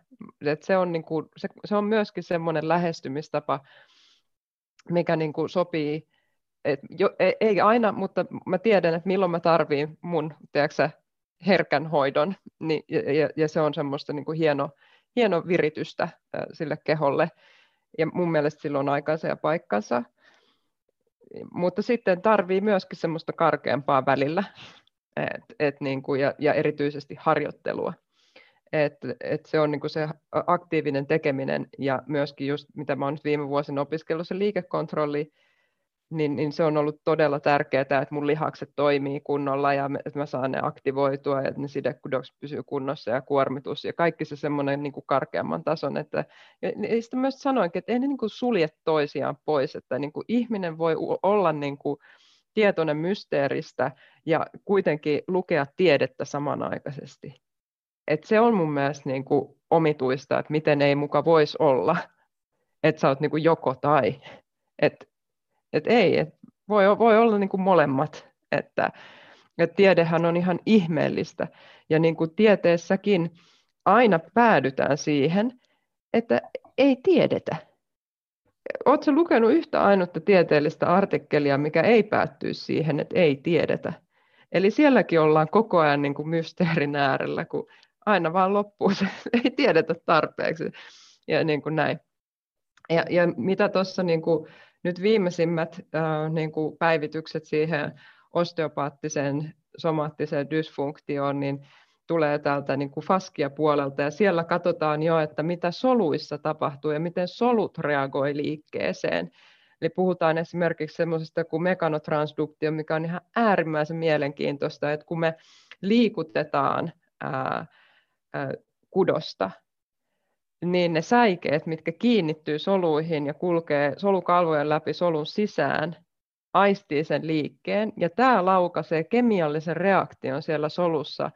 että se, on niin kuin, se, se on myöskin semmoinen lähestymistapa, mikä niin kuin sopii et jo, ei, ei aina, mutta mä tiedän, että milloin mä tarviin mun tiedätkö, herkän hoidon, niin, ja, ja se on semmoista niin kuin hieno, hieno viritystä sille keholle, ja mun mielestä silloin aikansa ja paikkansa. Mutta sitten tarvii myöskin semmoista karkeampaa välillä, et, et niin kuin, ja, ja erityisesti harjoittelua. Et, et se on niin kuin se aktiivinen tekeminen ja myöskin just mitä mä oon nyt viime vuosina opiskellut, se liikekontrolli, niin, niin se on ollut todella tärkeää, että mun lihakset toimii kunnolla ja että mä saan ne aktivoitua ja että ne sidekudokset pysyy kunnossa ja kuormitus ja kaikki se semmoinen niin kuin karkeamman tason. Että, ja, ja sitten myös sanoinkin, että ei ne niin kuin sulje toisiaan pois, että niin kuin ihminen voi olla niin kuin tietoinen mysteeristä ja kuitenkin lukea tiedettä samanaikaisesti. Et se on mun mielestä niin kuin omituista, että miten ei muka voisi olla, että sä oot niin kuin joko tai. Että että ei, et voi, voi olla niin kuin molemmat, että, että tiedehän on ihan ihmeellistä. Ja niin kuin tieteessäkin aina päädytään siihen, että ei tiedetä. Oletko lukenut yhtä ainutta tieteellistä artikkelia, mikä ei päättyisi siihen, että ei tiedetä? Eli sielläkin ollaan koko ajan niin kuin mysteerin äärellä, kun aina vaan loppuu se, ei tiedetä tarpeeksi. Ja niin kuin näin. Ja, ja mitä tuossa niin kuin nyt viimeisimmät äh, niin kuin päivitykset siihen osteopaattiseen somaattiseen dysfunktioon, niin tulee täältä niin kuin faskia puolelta ja siellä katsotaan jo, että mitä soluissa tapahtuu ja miten solut reagoi liikkeeseen. Eli puhutaan esimerkiksi semmoisesta kuin mekanotransduktio, mikä on ihan äärimmäisen mielenkiintoista, että kun me liikutetaan ää, ää, kudosta, niin ne säikeet, mitkä kiinnittyy soluihin ja kulkee solukalvojen läpi solun sisään, aistii sen liikkeen, ja tämä laukaisee kemiallisen reaktion siellä solussa,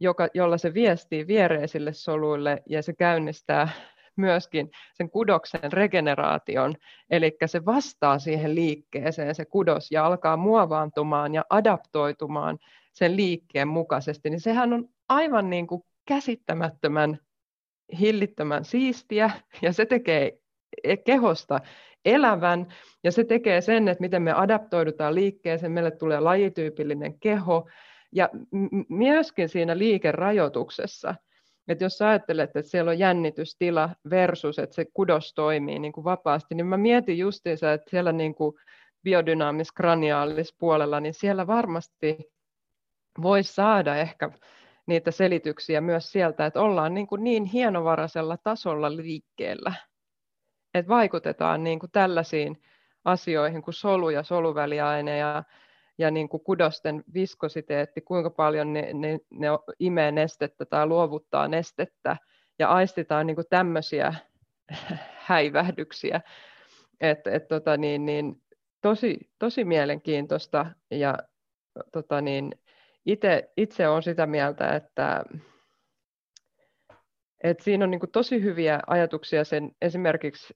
joka, jolla se viestii viereisille soluille, ja se käynnistää myöskin sen kudoksen regeneraation, eli se vastaa siihen liikkeeseen, se kudos, ja alkaa muovaantumaan ja adaptoitumaan sen liikkeen mukaisesti, niin sehän on aivan niin kuin käsittämättömän hillittömän siistiä ja se tekee kehosta elävän ja se tekee sen, että miten me adaptoidutaan liikkeeseen, meille tulee lajityypillinen keho ja myöskin siinä liikerajoituksessa, että jos ajattelet, että siellä on jännitystila versus, että se kudos toimii niin kuin vapaasti, niin mä mietin justiinsa, että siellä niin kuin biodynaamis kraniaalis puolella, niin siellä varmasti voisi saada ehkä niitä selityksiä myös sieltä, että ollaan niin, kuin niin hienovaraisella tasolla liikkeellä, että vaikutetaan niin kuin tällaisiin asioihin kuin solu ja soluväliaine ja, ja niin kuin kudosten viskositeetti, kuinka paljon ne, ne, ne imee nestettä tai luovuttaa nestettä ja aistitaan niin kuin tämmöisiä häivähdyksiä. Et, et, tota niin, niin, tosi, tosi mielenkiintoista ja tota niin, ite, itse olen sitä mieltä, että, että siinä on niin tosi hyviä ajatuksia sen esimerkiksi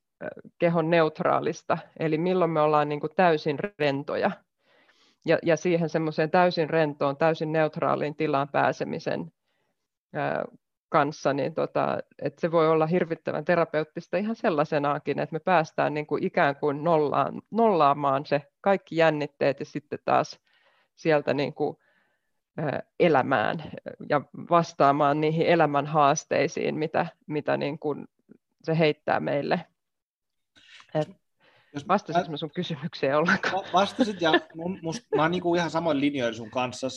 kehon neutraalista, eli milloin me ollaan niin täysin rentoja. Ja, ja siihen semmoiseen täysin rentoon, täysin neutraaliin tilaan pääsemisen ää, kanssa, niin tota, että se voi olla hirvittävän terapeuttista ihan sellaisenaakin, että me päästään niin kuin ikään kuin nollaan, nollaamaan se kaikki jännitteet ja sitten taas sieltä niin kuin elämään ja vastaamaan niihin elämän haasteisiin, mitä, mitä niin kuin se heittää meille. Et vastasinko mä sun kysymykseen ollenkaan? Vastasit ja mun, must, mä oon niinku ihan samoin linjoilla sun kanssa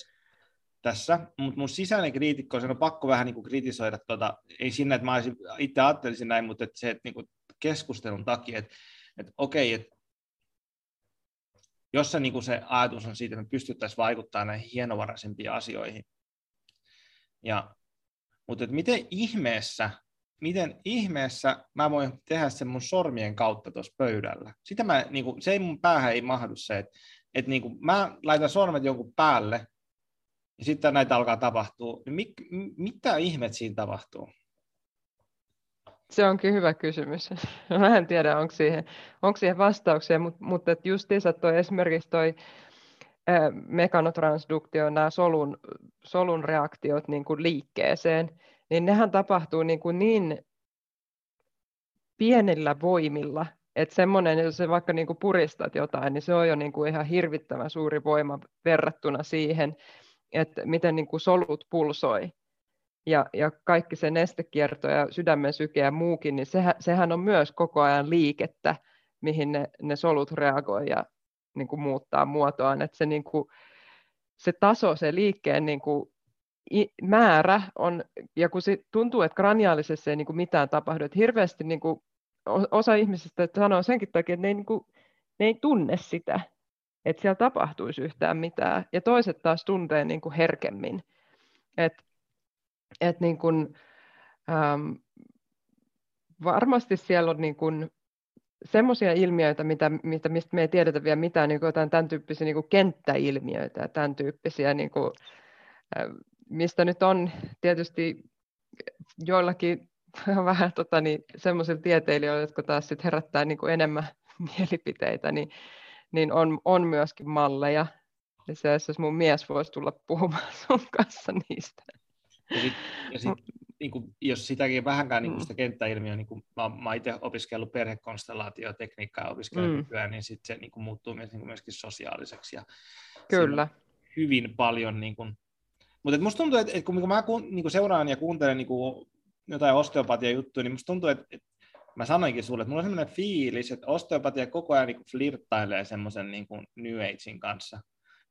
tässä, mutta mun sisäinen kriitikko, se on pakko vähän niinku kritisoida, tota, ei sinne, että mä olisin, itse ajattelisin näin, mutta että se, että niinku keskustelun takia, että, että okei, että jos se, niin kuin se ajatus on siitä, että me pystyttäisiin vaikuttamaan näihin hienovaraisempiin asioihin. Ja, mutta että miten ihmeessä, miten ihmeessä mä voin tehdä sen mun sormien kautta tuossa pöydällä. Sitä mä, niin kuin, se ei mun päähän ei mahdu se, että, että niin kuin, mä laitan sormet jonkun päälle, ja sitten näitä alkaa tapahtua. Niin mit, mitä ihmet siinä tapahtuu? Se onkin hyvä kysymys. Mä en tiedä, onko siihen, onko siihen vastauksia, mutta, mutta justiinsa toi, esimerkiksi toi mekanotransduktio, nämä solun, solun reaktiot niin kuin liikkeeseen, niin nehän tapahtuu niin, kuin niin pienillä voimilla, että semmoinen, jos se vaikka niin kuin puristat jotain, niin se on jo niin kuin ihan hirvittävän suuri voima verrattuna siihen, että miten niin kuin solut pulsoi ja, ja kaikki se nestekierto ja sydämen syke ja muukin, niin sehän, sehän on myös koko ajan liikettä, mihin ne, ne solut reagoi ja niin kuin muuttaa muotoaan. Että se, niin kuin, se taso, se liikkeen niin kuin, määrä on, ja kun se tuntuu, että kraniaalisessa ei niin kuin mitään tapahdu, että hirveästi niin kuin, osa ihmisistä sanoo senkin takia, että ne ei, niin kuin, ne ei tunne sitä, että siellä tapahtuisi yhtään mitään, ja toiset taas tuntee niin kuin herkemmin. Että et niin kun, ähm, varmasti siellä on niin kun semmoisia ilmiöitä, mitä, mitä, mistä me ei tiedetä vielä mitään, niin jotain tämän tyyppisiä niin kenttäilmiöitä ja tämän tyyppisiä, niin kuin, mistä nyt on tietysti joillakin vähän tota, niin, semmoisilla tieteilijöillä, jotka taas sit herättää niin enemmän mielipiteitä, niin, niin on, on myöskin malleja. Ja se, jos mun mies voisi tulla puhumaan sun kanssa niistä. Ja sit, ja sit, niin kuin, jos sitäkin vähänkään niin kuin mm. sitä kenttäilmiöä, niin kuin mä, mä itse opiskellut perhekonstellaatiotekniikkaa ja opiskelen mm. niin sit se niin kuin, muuttuu myös, niin kuin, myöskin sosiaaliseksi. Ja Kyllä. Hyvin paljon, niin kuin, mutta musta tuntuu, että, että kun mä niin kuin seuraan ja kuuntelen niin kuin, jotain osteopatia juttuja, niin musta tuntuu, että, että mä sanoinkin sulle, että mulla on sellainen fiilis, että osteopatia koko ajan niin flirttailee semmoisen niin New Agein kanssa.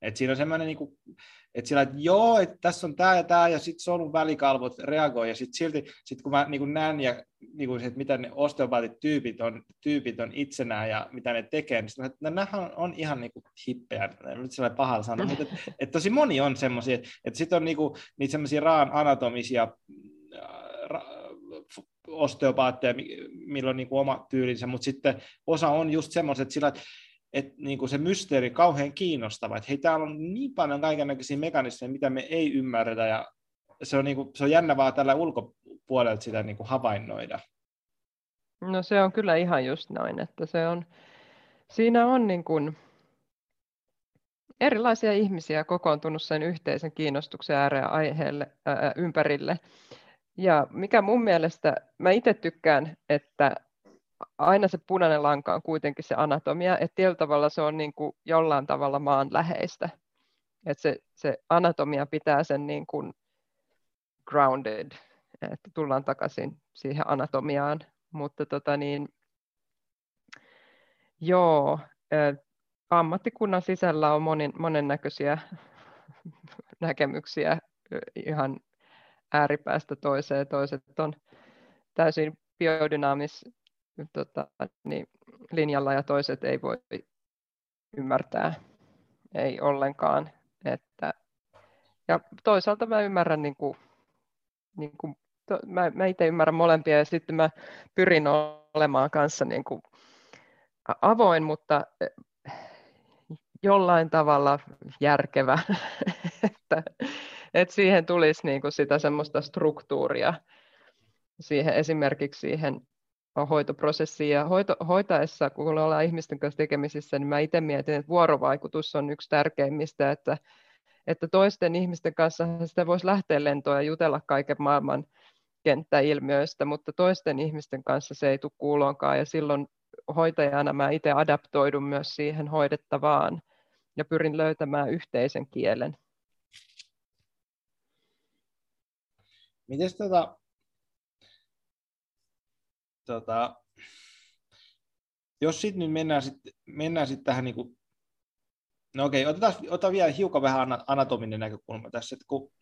Et siinä on semmoinen, niin kuin, että sillä, että joo, että tässä on tämä ja tämä, ja sitten solun välikalvot reagoi, ja sitten silti, sit kun mä niin kuin näen, ja, niin kuin, että mitä ne osteopaatit tyypit on, tyypit on itsenään, ja mitä ne tekee, niin sitten, että nämähän on ihan niin kuin hippejä, nyt sellainen pahalla sana, mutta että, että tosi moni on semmoisia, että, että sitten on niin kuin, niitä semmoisia raan anatomisia ra, osteopaatteja, millä on niin kuin oma tyylinsä, mutta sitten osa on just semmoiset, sillä, että että niin kuin se mysteeri kauhean kiinnostava, että hei, täällä on niin paljon kaikenlaisia mekanismeja, mitä me ei ymmärretä, ja se on, niin kuin, se on jännä vaan tällä ulkopuolelta sitä niin kuin havainnoida. No se on kyllä ihan just noin, että se on, siinä on niin kuin erilaisia ihmisiä kokoontunut sen yhteisen kiinnostuksen ääreen aiheelle ää, ympärille. Ja mikä mun mielestä, mä itse tykkään, että aina se punainen lanka on kuitenkin se anatomia, että tietyllä tavalla se on niin kuin jollain tavalla maanläheistä. Että se, se anatomia pitää sen niin kuin grounded, että tullaan takaisin siihen anatomiaan. Mutta tota niin, joo, ammattikunnan sisällä on monin, monennäköisiä näkemyksiä ihan ääripäästä toiseen. Toiset on täysin biodynaamis tota, niin, linjalla ja toiset ei voi ymmärtää, ei ollenkaan. Että, ja toisaalta mä ymmärrän, niin kuin, niin kuin, to, mä, mä itse ymmärrän molempia ja sitten mä pyrin olemaan kanssa niin kuin avoin, mutta jollain tavalla järkevä, että, että siihen tulisi niin kuin sitä semmoista struktuuria siihen esimerkiksi siihen hoitoprosessiin. Ja hoito, hoitaessa, kun ollaan ihmisten kanssa tekemisissä, niin mä itse mietin, että vuorovaikutus on yksi tärkeimmistä, että, että toisten ihmisten kanssa sitä voisi lähteä lentoon ja jutella kaiken maailman kenttäilmiöistä, mutta toisten ihmisten kanssa se ei tule kuuloonkaan, ja silloin hoitajana mä itse adaptoidun myös siihen hoidettavaan ja pyrin löytämään yhteisen kielen. Miten tota, tota, jos sitten nyt mennään sitten mennään sit tähän niin no okei, otetaan, otetaan vielä hiukan vähän anatominen näkökulma tässä, että kun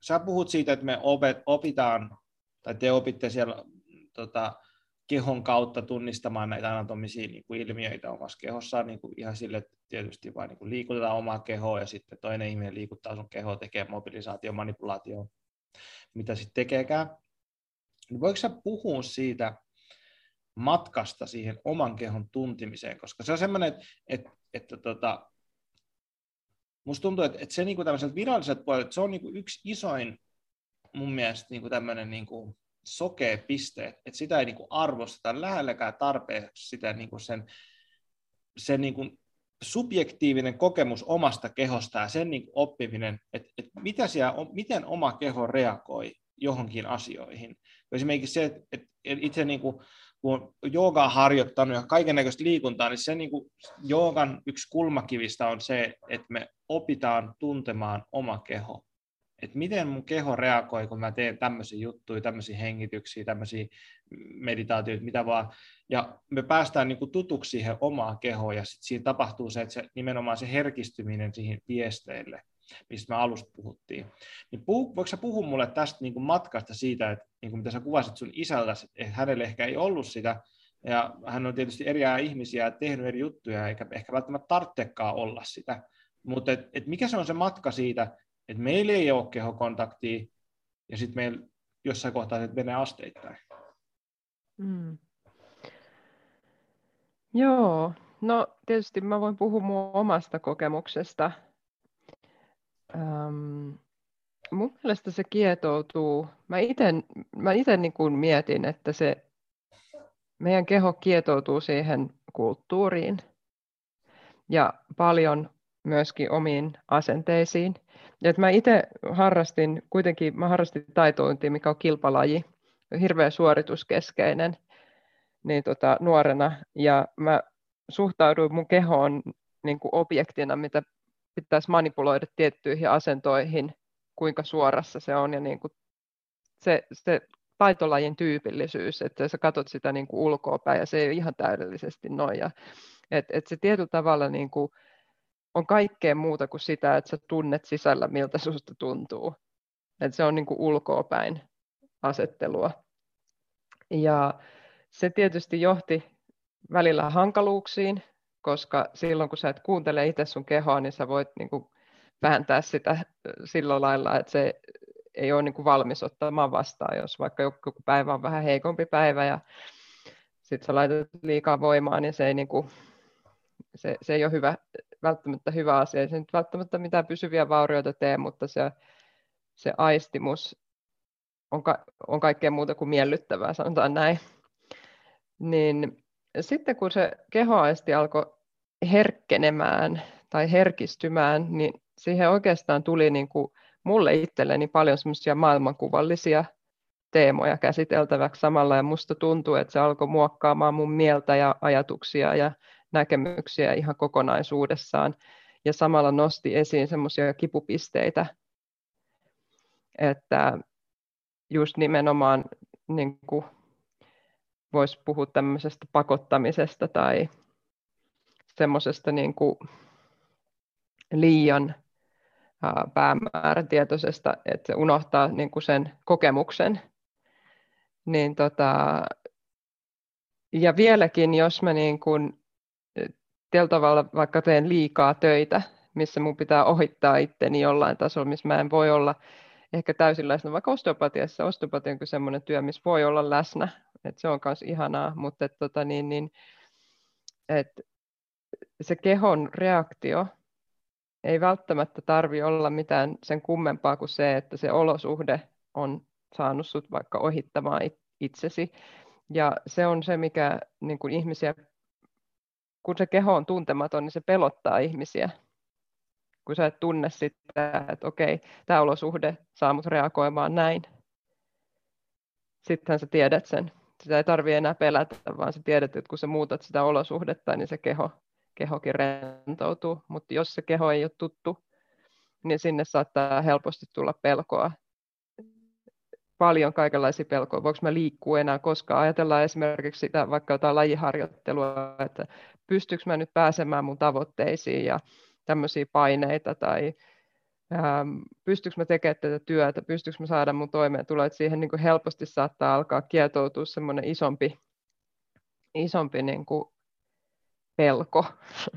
sä puhut siitä, että me opet, opitaan, tai te opitte siellä tota, kehon kautta tunnistamaan näitä anatomisia niin kuin ilmiöitä omassa kehossaan niin kuin ihan sille, että tietysti vain niin liikutetaan omaa kehoa ja sitten toinen ihminen liikuttaa sun kehoa, tekee mobilisaatio, manipulaatio, mitä sitten tekeekään. Niin voiko sä puhua siitä matkasta siihen oman kehon tuntimiseen, koska se on semmoinen, että, että, että tota, musta tuntuu, että, että se niin kuin tämmöiseltä viralliselta puolelta, se on niin kuin yksi isoin mun mielestä niin kuin tämmöinen niin kuin sokea piste, että sitä ei niin kuin arvosteta lähelläkään tarpeeksi sitä niin kuin sen, sen niin kuin subjektiivinen kokemus omasta kehosta ja sen niin oppiminen, että, että mitä siellä, miten oma keho reagoi johonkin asioihin. Esimerkiksi se, että, itse niin kuin, kun on joogaa harjoittanut ja kaiken näköistä liikuntaa, niin se niin kuin joogan yksi kulmakivistä on se, että me opitaan tuntemaan oma keho että miten mun keho reagoi, kun mä teen tämmöisiä juttuja, tämmöisiä hengityksiä, tämmöisiä meditaatioita, mitä vaan. Ja me päästään niin kuin tutuksi siihen omaan kehoon, ja sitten siinä tapahtuu se, että se, nimenomaan se herkistyminen siihen viesteille, mistä me alusta puhuttiin. Niin puhu, voiko sä puhua mulle tästä niin kuin matkasta siitä, että niin kuin mitä sä kuvasit sun isältä, että hänelle ehkä ei ollut sitä, ja hän on tietysti eri ihmisiä ja tehnyt eri juttuja, eikä ehkä välttämättä tarvitsekaan olla sitä, mutta et, et mikä se on se matka siitä, että meillä ei ole kehokontaktia, ja sitten meillä jossain kohtaa se menee asteittain. Mm. Joo, no tietysti mä voin puhua mun omasta kokemuksesta. Ähm, mun mielestä se kietoutuu, mä itse mä niin mietin, että se meidän keho kietoutuu siihen kulttuuriin ja paljon myöskin omiin asenteisiin. Ja että mä itse harrastin, kuitenkin mä harrastin taitointia, mikä on kilpalaji, hirveän suorituskeskeinen niin tota, nuorena, ja mä suhtauduin mun kehoon niin kuin objektina, mitä pitäisi manipuloida tiettyihin asentoihin, kuinka suorassa se on, ja niin kuin se, se taitolajin tyypillisyys, että sä katsot sitä niin kuin ulkoa päin, ja se ei ole ihan täydellisesti noin, ja et, et se tietyllä tavalla niin kuin, on kaikkea muuta kuin sitä, että sä tunnet sisällä, miltä susta tuntuu. Että se on niin kuin ulkoopäin asettelua. Ja se tietysti johti välillä hankaluuksiin, koska silloin kun sä et kuuntele itse sun kehoa, niin sä voit niin kuin vääntää sitä sillä lailla, että se ei ole niin kuin valmis ottamaan vastaan, jos vaikka joku päivä on vähän heikompi päivä ja sitten sä laitat liikaa voimaa, niin se ei, niin kuin, se, se ei ole hyvä välttämättä hyvä asia. Ei se nyt välttämättä mitään pysyviä vaurioita tee, mutta se, se aistimus on, ka- on kaikkea muuta kuin miellyttävää, sanotaan näin. Niin sitten kun se kehoaisti alkoi herkkenemään tai herkistymään, niin siihen oikeastaan tuli niin kuin mulle itselleni paljon semmoisia maailmankuvallisia teemoja käsiteltäväksi samalla, ja musta tuntuu, että se alkoi muokkaamaan mun mieltä ja ajatuksia ja näkemyksiä ihan kokonaisuudessaan. Ja samalla nosti esiin semmoisia kipupisteitä, että just nimenomaan niin voisi puhua tämmöisestä pakottamisesta tai semmoisesta niin kuin liian päämäärätietoisesta, että se unohtaa niin kuin sen kokemuksen. Niin tota, ja vieläkin, jos mä niin kuin, tällä tavalla vaikka teen liikaa töitä, missä mun pitää ohittaa itteni jollain tasolla, missä mä en voi olla ehkä täysin läsnä, vaikka osteopatiassa. Osteopatia on semmoinen työ, missä voi olla läsnä, että se on myös ihanaa, mutta et, tota, niin, niin, et se kehon reaktio ei välttämättä tarvi olla mitään sen kummempaa kuin se, että se olosuhde on saanut sut vaikka ohittamaan itsesi. Ja se on se, mikä niin kuin ihmisiä, kun se keho on tuntematon, niin se pelottaa ihmisiä. Kun sä et tunne sitä, että okei, tämä olosuhde saa mut reagoimaan näin. Sittenhän sä tiedät sen. Sitä ei tarvitse enää pelätä, vaan sä tiedät, että kun sä muutat sitä olosuhdetta, niin se keho kehokin rentoutuu, mutta jos se keho ei ole tuttu, niin sinne saattaa helposti tulla pelkoa. Paljon kaikenlaisia pelkoja. Voinko mä liikkua enää koskaan? Ajatellaan esimerkiksi sitä vaikka jotain lajiharjoittelua, että pystyykö mä nyt pääsemään mun tavoitteisiin ja tämmöisiä paineita tai ähm, pystyykö mä tekemään tätä työtä, pystyykö mä saada mun toimeentuloa, että siihen niin kuin helposti saattaa alkaa kietoutua semmoinen isompi, isompi niin kuin pelko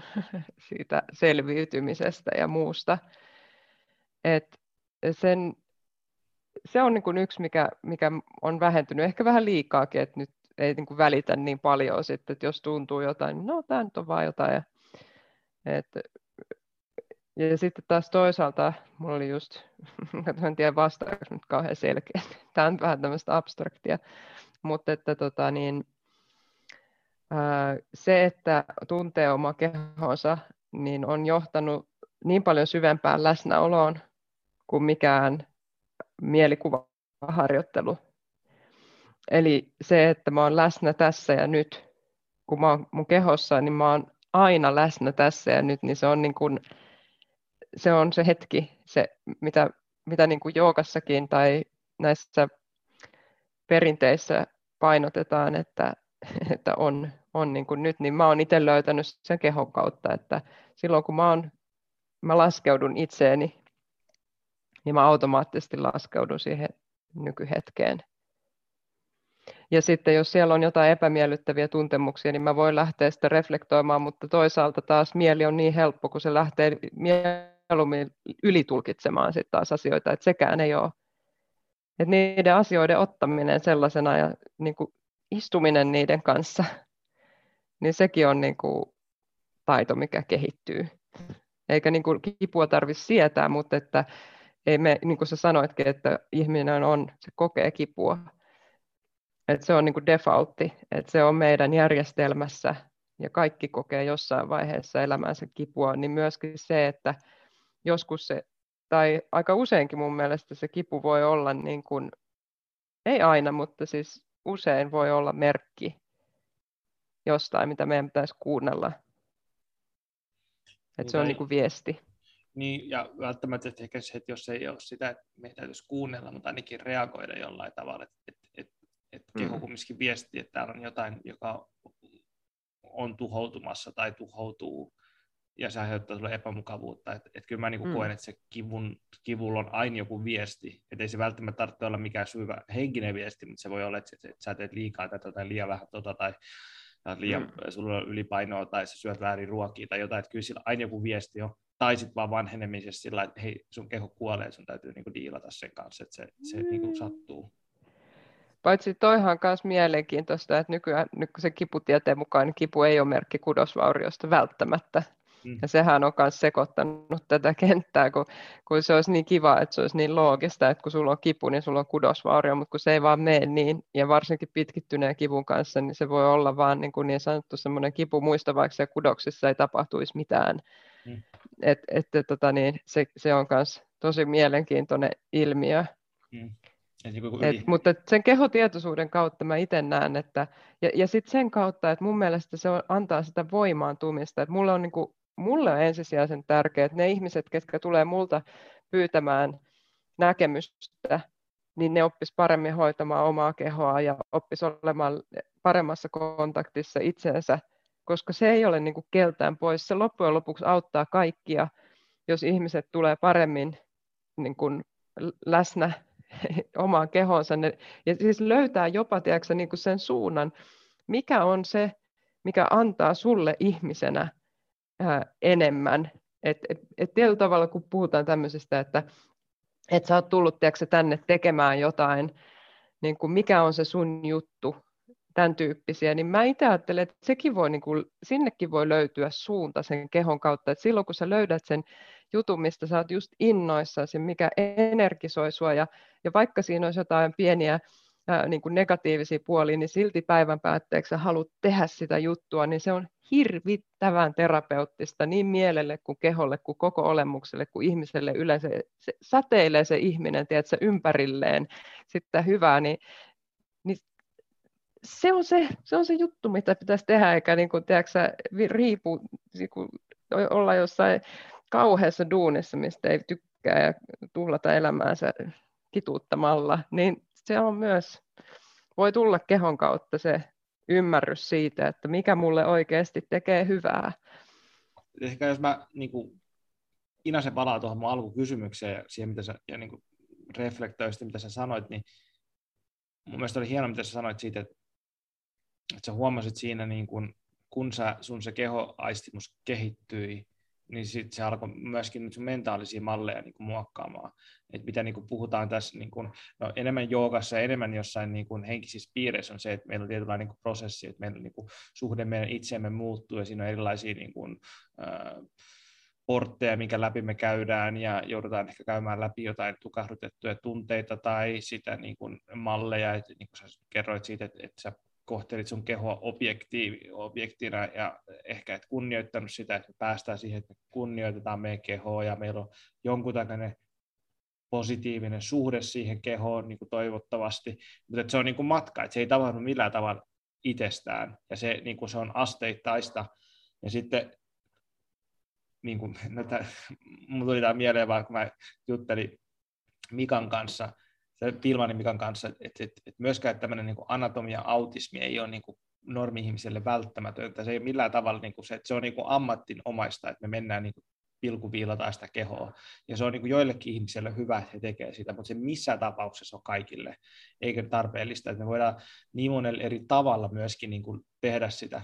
siitä selviytymisestä ja muusta. Et sen, se on niin kuin yksi, mikä, mikä on vähentynyt, ehkä vähän liikaakin, että nyt ei niin kuin välitä niin paljon sitten, että jos tuntuu jotain, niin no tämä nyt on vaan jotain. Et, ja sitten taas toisaalta, mulla oli just, en tiedä vastaako nyt kauhean selkeä, tämä on vähän tämmöistä abstraktia, mutta että tota, niin, se, että tuntee oma kehonsa, niin on johtanut niin paljon syvempään läsnäoloon kuin mikään mielikuvaharjoittelu. Eli se, että mä oon läsnä tässä ja nyt, kun mä oon mun kehossa, niin mä oon aina läsnä tässä ja nyt, niin se on, niin kuin, se, on se hetki, se, mitä, mitä niin kuin joogassakin tai näissä perinteissä painotetaan, että, että on on niin kuin nyt, niin mä oon itse löytänyt sen kehon kautta, että silloin kun mä, oon, mä laskeudun itseeni, niin mä automaattisesti laskeudun siihen nykyhetkeen. Ja sitten jos siellä on jotain epämiellyttäviä tuntemuksia, niin mä voin lähteä sitä reflektoimaan, mutta toisaalta taas mieli on niin helppo, kun se lähtee mieluummin ylitulkitsemaan sitten taas asioita, että sekään ei ole. Että niiden asioiden ottaminen sellaisena ja niin kuin istuminen niiden kanssa niin sekin on niin kuin taito, mikä kehittyy. Eikä niin kuin kipua tarvitse sietää, mutta että ei me, niin kuin sä sanoitkin, että ihminen on, se kokee kipua. Että se on niin kuin defaultti, että se on meidän järjestelmässä ja kaikki kokee jossain vaiheessa elämänsä kipua, niin myöskin se, että joskus se, tai aika useinkin mun mielestä se kipu voi olla niin kuin, ei aina, mutta siis usein voi olla merkki jostain, mitä meidän pitäisi kuunnella. Että se on niin kuin viesti. Niin, ja välttämättä ehkä se, että jos ei ole sitä, että meidän täytyisi kuunnella, mutta ainakin reagoida jollain tavalla, että, että, että, että keho mm. kumminkin viesti, että täällä on jotain, joka on tuhoutumassa tai tuhoutuu, ja se aiheuttaa sulle epämukavuutta. Että, että kyllä mä niin mm. koen, että se kivun, kivulla on aina joku viesti, että ei se välttämättä tarvitse olla mikään syvä henkinen viesti, mutta se voi olla, että, että, sä teet liikaa tätä tai liian vähän tota, tai liian, mm. sulla on ylipainoa tai sä syöt väärin ruokia tai jotain, että kyllä sillä aina joku viesti on. Tai sitten vaan vanhenemisessa sillä, että hei, sun keho kuolee, sun täytyy niinku diilata sen kanssa, että se, se mm. niinku sattuu. Paitsi toihan myös mielenkiintoista, että nykyään se kiputieteen mukaan niin kipu ei ole merkki kudosvauriosta välttämättä. Mm. Ja sehän on myös sekoittanut tätä kenttää, kun, kun se olisi niin kiva, että se olisi niin loogista, että kun sulla on kipu, niin sulla on kudosvaurio, mutta kun se ei vaan mene niin, ja varsinkin pitkittyneen kivun kanssa, niin se voi olla vaan niin, kuin niin sanottu semmoinen kipu muista, vaikka se kudoksissa ei tapahtuisi mitään. Mm. Et, et, tota niin, se, se on myös tosi mielenkiintoinen ilmiö. Mm. Et, mutta sen kehotietoisuuden kautta mä itse näen, että, ja, ja sitten sen kautta, että mun mielestä se on, antaa sitä voimaantumista, että mulla on niin kuin mulle on ensisijaisen tärkeää, että ne ihmiset, ketkä tulee multa pyytämään näkemystä, niin ne oppis paremmin hoitamaan omaa kehoa ja oppis olemaan paremmassa kontaktissa itsensä koska se ei ole niin kuin keltään pois. Se loppujen lopuksi auttaa kaikkia, jos ihmiset tulee paremmin niin kuin läsnä omaan kehonsa. Ja siis löytää jopa tiedätkö, niin kuin sen suunnan, mikä on se, mikä antaa sulle ihmisenä enemmän. Et, et, et tietyllä tavalla, kun puhutaan tämmöisestä, että et sä oot tullut tiedätkö, tänne tekemään jotain, niin kuin mikä on se sun juttu, tämän tyyppisiä, niin mä itse ajattelen, että sekin voi, niin kuin, sinnekin voi löytyä suunta sen kehon kautta, että silloin kun sä löydät sen jutun, mistä sä oot just innoissasi, mikä energisoi sua, ja, ja vaikka siinä olisi jotain pieniä ää, niin kuin negatiivisia puolia, niin silti päivän päätteeksi haluat tehdä sitä juttua, niin se on hirvittävän terapeuttista niin mielelle kuin keholle, kuin koko olemukselle, kuin ihmiselle yleensä. Se säteilee se ihminen, tiedätkö, ympärilleen sitä hyvää, niin, niin se on se, se on se juttu, mitä pitäisi tehdä, eikä niin kuin, tiedätkö, riipu, niin kuin, olla jossain kauheassa duunissa, mistä ei tykkää ja tuhlata elämäänsä kituuttamalla, niin se on myös, voi tulla kehon kautta se ymmärrys siitä, että mikä mulle oikeasti tekee hyvää. Ehkä jos mä niin kuin, Inasen palaa tuohon mun alkukysymykseen ja siihen, mitä sä, ja niin kuin, mitä sä sanoit, niin mun mielestä oli hienoa, mitä sä sanoit siitä, että, että sä huomasit siinä, niin kun, kun sä, sun se kehoaistimus kehittyi, niin sitten se alkoi myöskin nyt mentaalisia malleja niin kuin muokkaamaan. Et mitä niin kuin puhutaan tässä niin kuin, no, enemmän joogassa ja enemmän jossain niin kuin henkisissä piireissä on se, että meillä on tietynlainen niin kuin prosessi, että meillä niin kuin, suhde meidän itseemme muuttuu ja siinä on erilaisia niin kuin, äh, portteja, minkä läpi me käydään ja joudutaan ehkä käymään läpi jotain tukahdutettuja tunteita tai sitä niin kuin malleja, että niin kuin sä kerroit siitä, että, että sä kohtelit sun kehoa objektiivi, objektina ja ehkä et kunnioittanut sitä, että me päästään siihen, että me kunnioitetaan meidän kehoa ja meillä on jonkun tällainen positiivinen suhde siihen kehoon niin kuin toivottavasti, mutta se on niin kuin matka, että se ei tapahdu millään tavalla itsestään. Ja se, niin kuin se on asteittaista. Ja sitten niin kuin, no tämä, tuli tämä mieleen vaan, kun mä juttelin Mikan kanssa, Pilmanin Mikan kanssa, että, että, että myöskään tämmöinen niin anatomia-autismi ei ole niin normi-ihmiselle välttämätöntä. Se ei millään tavalla niin kuin se, että se on niin kuin ammattinomaista, että me mennään niin pilkuviilataan sitä kehoa. Ja se on niin kuin joillekin ihmisille hyvä, että he tekevät sitä, mutta se missään tapauksessa on kaikille, eikä tarpeellista. Että me voidaan niin monella eri tavalla myöskin niin kuin tehdä sitä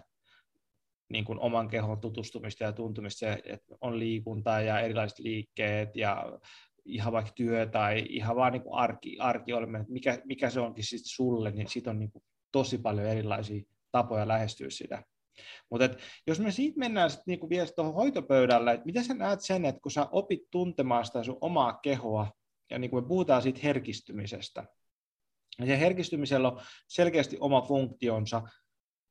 niin kuin oman kehon tutustumista ja tuntumista, että on liikuntaa ja erilaiset liikkeet ja ihan vaikka työ tai ihan vaan niin kuin arki, arki oleminen, että mikä, mikä se onkin sitten sulle, niin siitä on niin kuin tosi paljon erilaisia tapoja lähestyä sitä. Mutta jos me siitä mennään sitten niinku vielä tuohon hoitopöydälle, että mitä sä näet sen, että kun sä opit tuntemaan sitä sun omaa kehoa, ja niin kuin me puhutaan siitä herkistymisestä, ja se herkistymisellä on selkeästi oma funktionsa,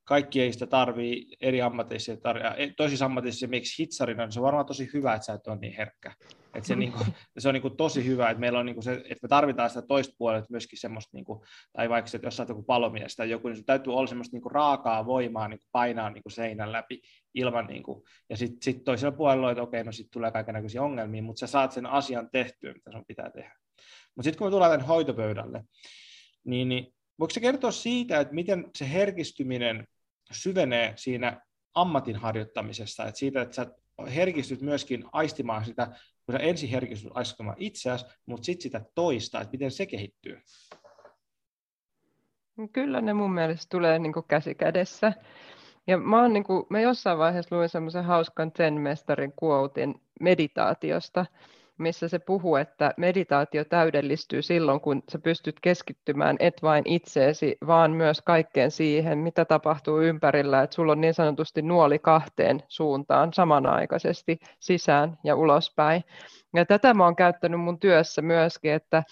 kaikki ei sitä tarvii eri ammateissa, tarvii, toisissa ammateissa miksi hitsarina, niin se on varmaan tosi hyvä, että sä et ole niin herkkä. Että se, mm. niin kuin, se on niin kuin tosi hyvä, että meillä on niin kuin se, että me tarvitaan sitä toista puolelta myöskin semmoista, niin kuin, tai vaikka että jos sä oot joku palomies tai joku, niin täytyy olla semmoista niin kuin raakaa voimaa niin kuin painaa niin kuin seinän läpi ilman, niin kuin, ja sitten sit toisella puolella, että okei, no sitten tulee kaikenlaisia ongelmia, mutta sä saat sen asian tehtyä, mitä sun pitää tehdä. Mutta sitten kun me tullaan tämän hoitopöydälle, niin, niin voiko se kertoa siitä, että miten se herkistyminen syvenee siinä ammatin harjoittamisessa, että siitä, että sä herkistyt myöskin aistimaan sitä, kun sä ensin herkistyt aistimaan itseäsi, mutta sitten sitä toista, että miten se kehittyy. Kyllä ne mun mielestä tulee niin käsi kädessä. Ja mä, oon, niin kuin, mä jossain vaiheessa luin semmoisen hauskan Zen-mestarin quotein meditaatiosta, missä se puhuu, että meditaatio täydellistyy silloin, kun sä pystyt keskittymään et vain itseesi, vaan myös kaikkeen siihen, mitä tapahtuu ympärillä, että sulla on niin sanotusti nuoli kahteen suuntaan samanaikaisesti sisään ja ulospäin. Ja tätä mä oon käyttänyt mun työssä myöskin, että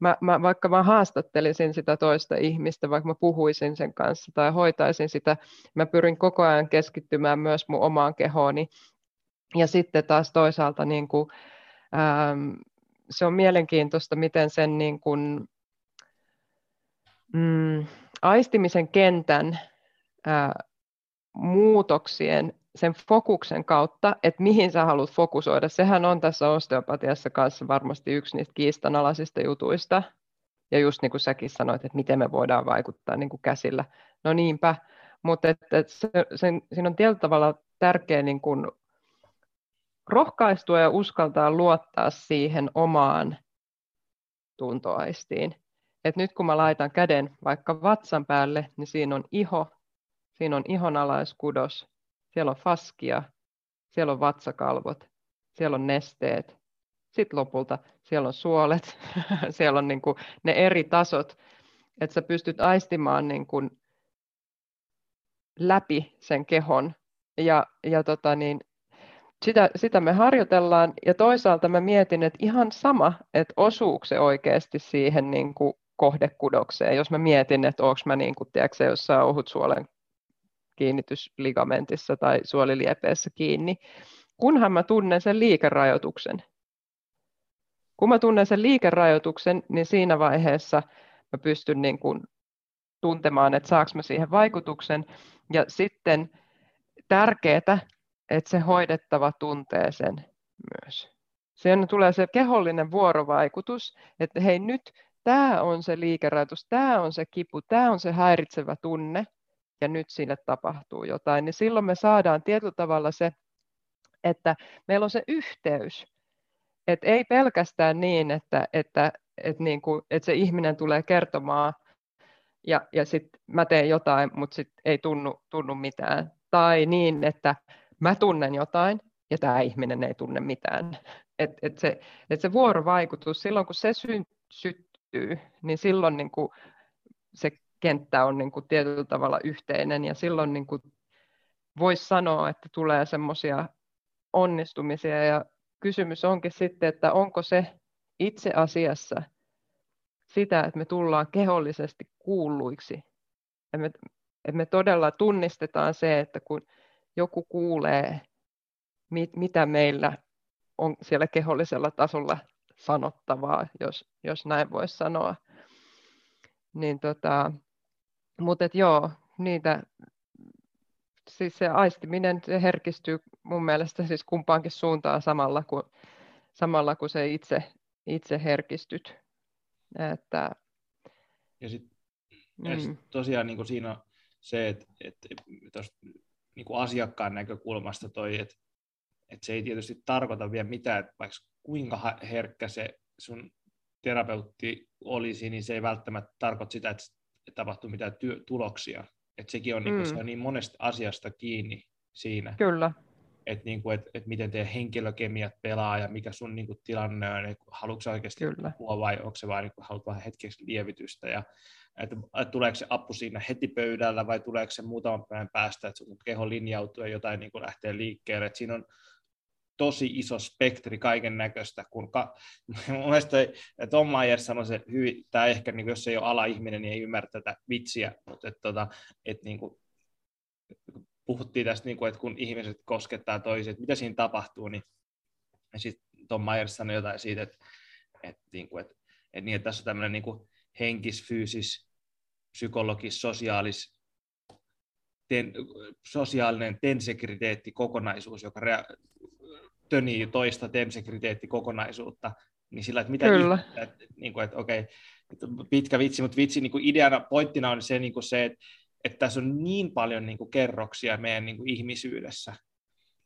mä, mä, vaikka mä haastattelisin sitä toista ihmistä, vaikka mä puhuisin sen kanssa tai hoitaisin sitä, mä pyrin koko ajan keskittymään myös mun omaan kehooni. Ja sitten taas toisaalta niin kuin, ähm, se on mielenkiintoista, miten sen niin kuin, mm, aistimisen kentän äh, muutoksien sen fokuksen kautta, että mihin sä haluat fokusoida. Sehän on tässä osteopatiassa kanssa varmasti yksi niistä kiistanalaisista jutuista. Ja just niin kuin säkin sanoit, että miten me voidaan vaikuttaa niin kuin käsillä. No niinpä, mutta et, et se, sen, siinä on tietyllä tavalla tärkeää niin kun rohkaistua ja uskaltaa luottaa siihen omaan tuntoaistiin. Et nyt kun mä laitan käden vaikka vatsan päälle, niin siinä on iho, siinä on ihonalaiskudos, siellä on faskia, siellä on vatsakalvot, siellä on nesteet, sitten lopulta siellä on suolet, siellä on niin kuin ne eri tasot, että sä pystyt aistimaan niin läpi sen kehon. Ja, ja tota niin, sitä, sitä me harjoitellaan ja toisaalta mä mietin, että ihan sama, että osuuko se oikeasti siihen niin kuin kohdekudokseen, jos mä mietin, että onko mä niin kuin, tiedätkö, jossain ohutsuolen kiinnitysligamentissa tai suoliliepeessä kiinni, kunhan mä tunnen sen liikerajoituksen. Kun mä tunnen sen liikerajoituksen, niin siinä vaiheessa mä pystyn niin kuin tuntemaan, että saanko mä siihen vaikutuksen. Ja sitten tärkeää, että se hoidettava tuntee sen myös. Sen tulee se kehollinen vuorovaikutus, että hei nyt tämä on se liikerajoitus, tämä on se kipu, tämä on se häiritsevä tunne, ja nyt sille tapahtuu jotain, niin silloin me saadaan tietyllä tavalla se, että meillä on se yhteys. Et ei pelkästään niin, että, että, että, niin kuin, että se ihminen tulee kertomaan ja, ja sitten mä teen jotain, mutta sitten ei tunnu, tunnu mitään. Tai niin, että mä tunnen jotain ja tämä ihminen ei tunne mitään. Et, et se, et se vuorovaikutus, silloin kun se sy- syttyy, niin silloin niin kuin se kenttä on niin kuin tietyllä tavalla yhteinen ja silloin niin kuin voisi sanoa, että tulee semmoisia onnistumisia ja kysymys onkin sitten, että onko se itse asiassa sitä, että me tullaan kehollisesti kuulluiksi. Että me, että me todella tunnistetaan se, että kun joku kuulee, mit, mitä meillä on siellä kehollisella tasolla sanottavaa, jos, jos näin voisi sanoa. Niin tota, mutta joo, niitä, siis se aistiminen se herkistyy mun mielestä siis kumpaankin suuntaan samalla kuin, samalla kuin se itse, itse herkistyt. Että, ja sitten mm. sit tosiaan niin kuin siinä on se, että, että niin kuin asiakkaan näkökulmasta toi, että, että se ei tietysti tarkoita vielä mitään, että vaikka kuinka herkkä se sun terapeutti olisi, niin se ei välttämättä tarkoita sitä, että tapahtuu mitään työ, tuloksia. Et sekin on, niinku, mm. niin se on niin monesta asiasta kiinni siinä. Kyllä. Että niin kuin, et, et miten teidän henkilökemiat pelaa ja mikä sun niin kuin, tilanne on, että haluatko oikeasti Kyllä. puhua vai onko se vain niin kuin, haluat vähän hetkeksi lievitystä ja että, että tuleeko se apu siinä heti pöydällä vai tuleeko se muutaman päivän päästä, että sun keho linjautuu ja jotain niin kuin lähtee liikkeelle. Että siinä on tosi iso spektri kaiken näköistä, kun ka- mun mielestä Tom Mayer sanoi se hyvin, tai ehkä niin jos ei ole ala-ihminen, niin ei ymmärrä tätä vitsiä, mutta että, tota, että niin kuin, puhuttiin tästä, niin kuin, että kun ihmiset koskettaa toisia, että mitä siinä tapahtuu, niin sitten Tom Mayer sanoi jotain siitä, että, että, niin kuin, että, että, niin, että tässä on tämmöinen niin kuin henkis, fyysis, psykologis, sosiaalis, ten, sosiaalinen tensekriteetti kokonaisuus, joka rea- tönii toista temsekriteettikokonaisuutta, niin sillä, että mitä Kyllä. Ihmettä, että, niin kuin, että okei, että pitkä vitsi, mutta vitsi niin kuin ideana, pointtina on se, niin kuin se että, että tässä on niin paljon niin kuin kerroksia meidän niin kuin ihmisyydessä.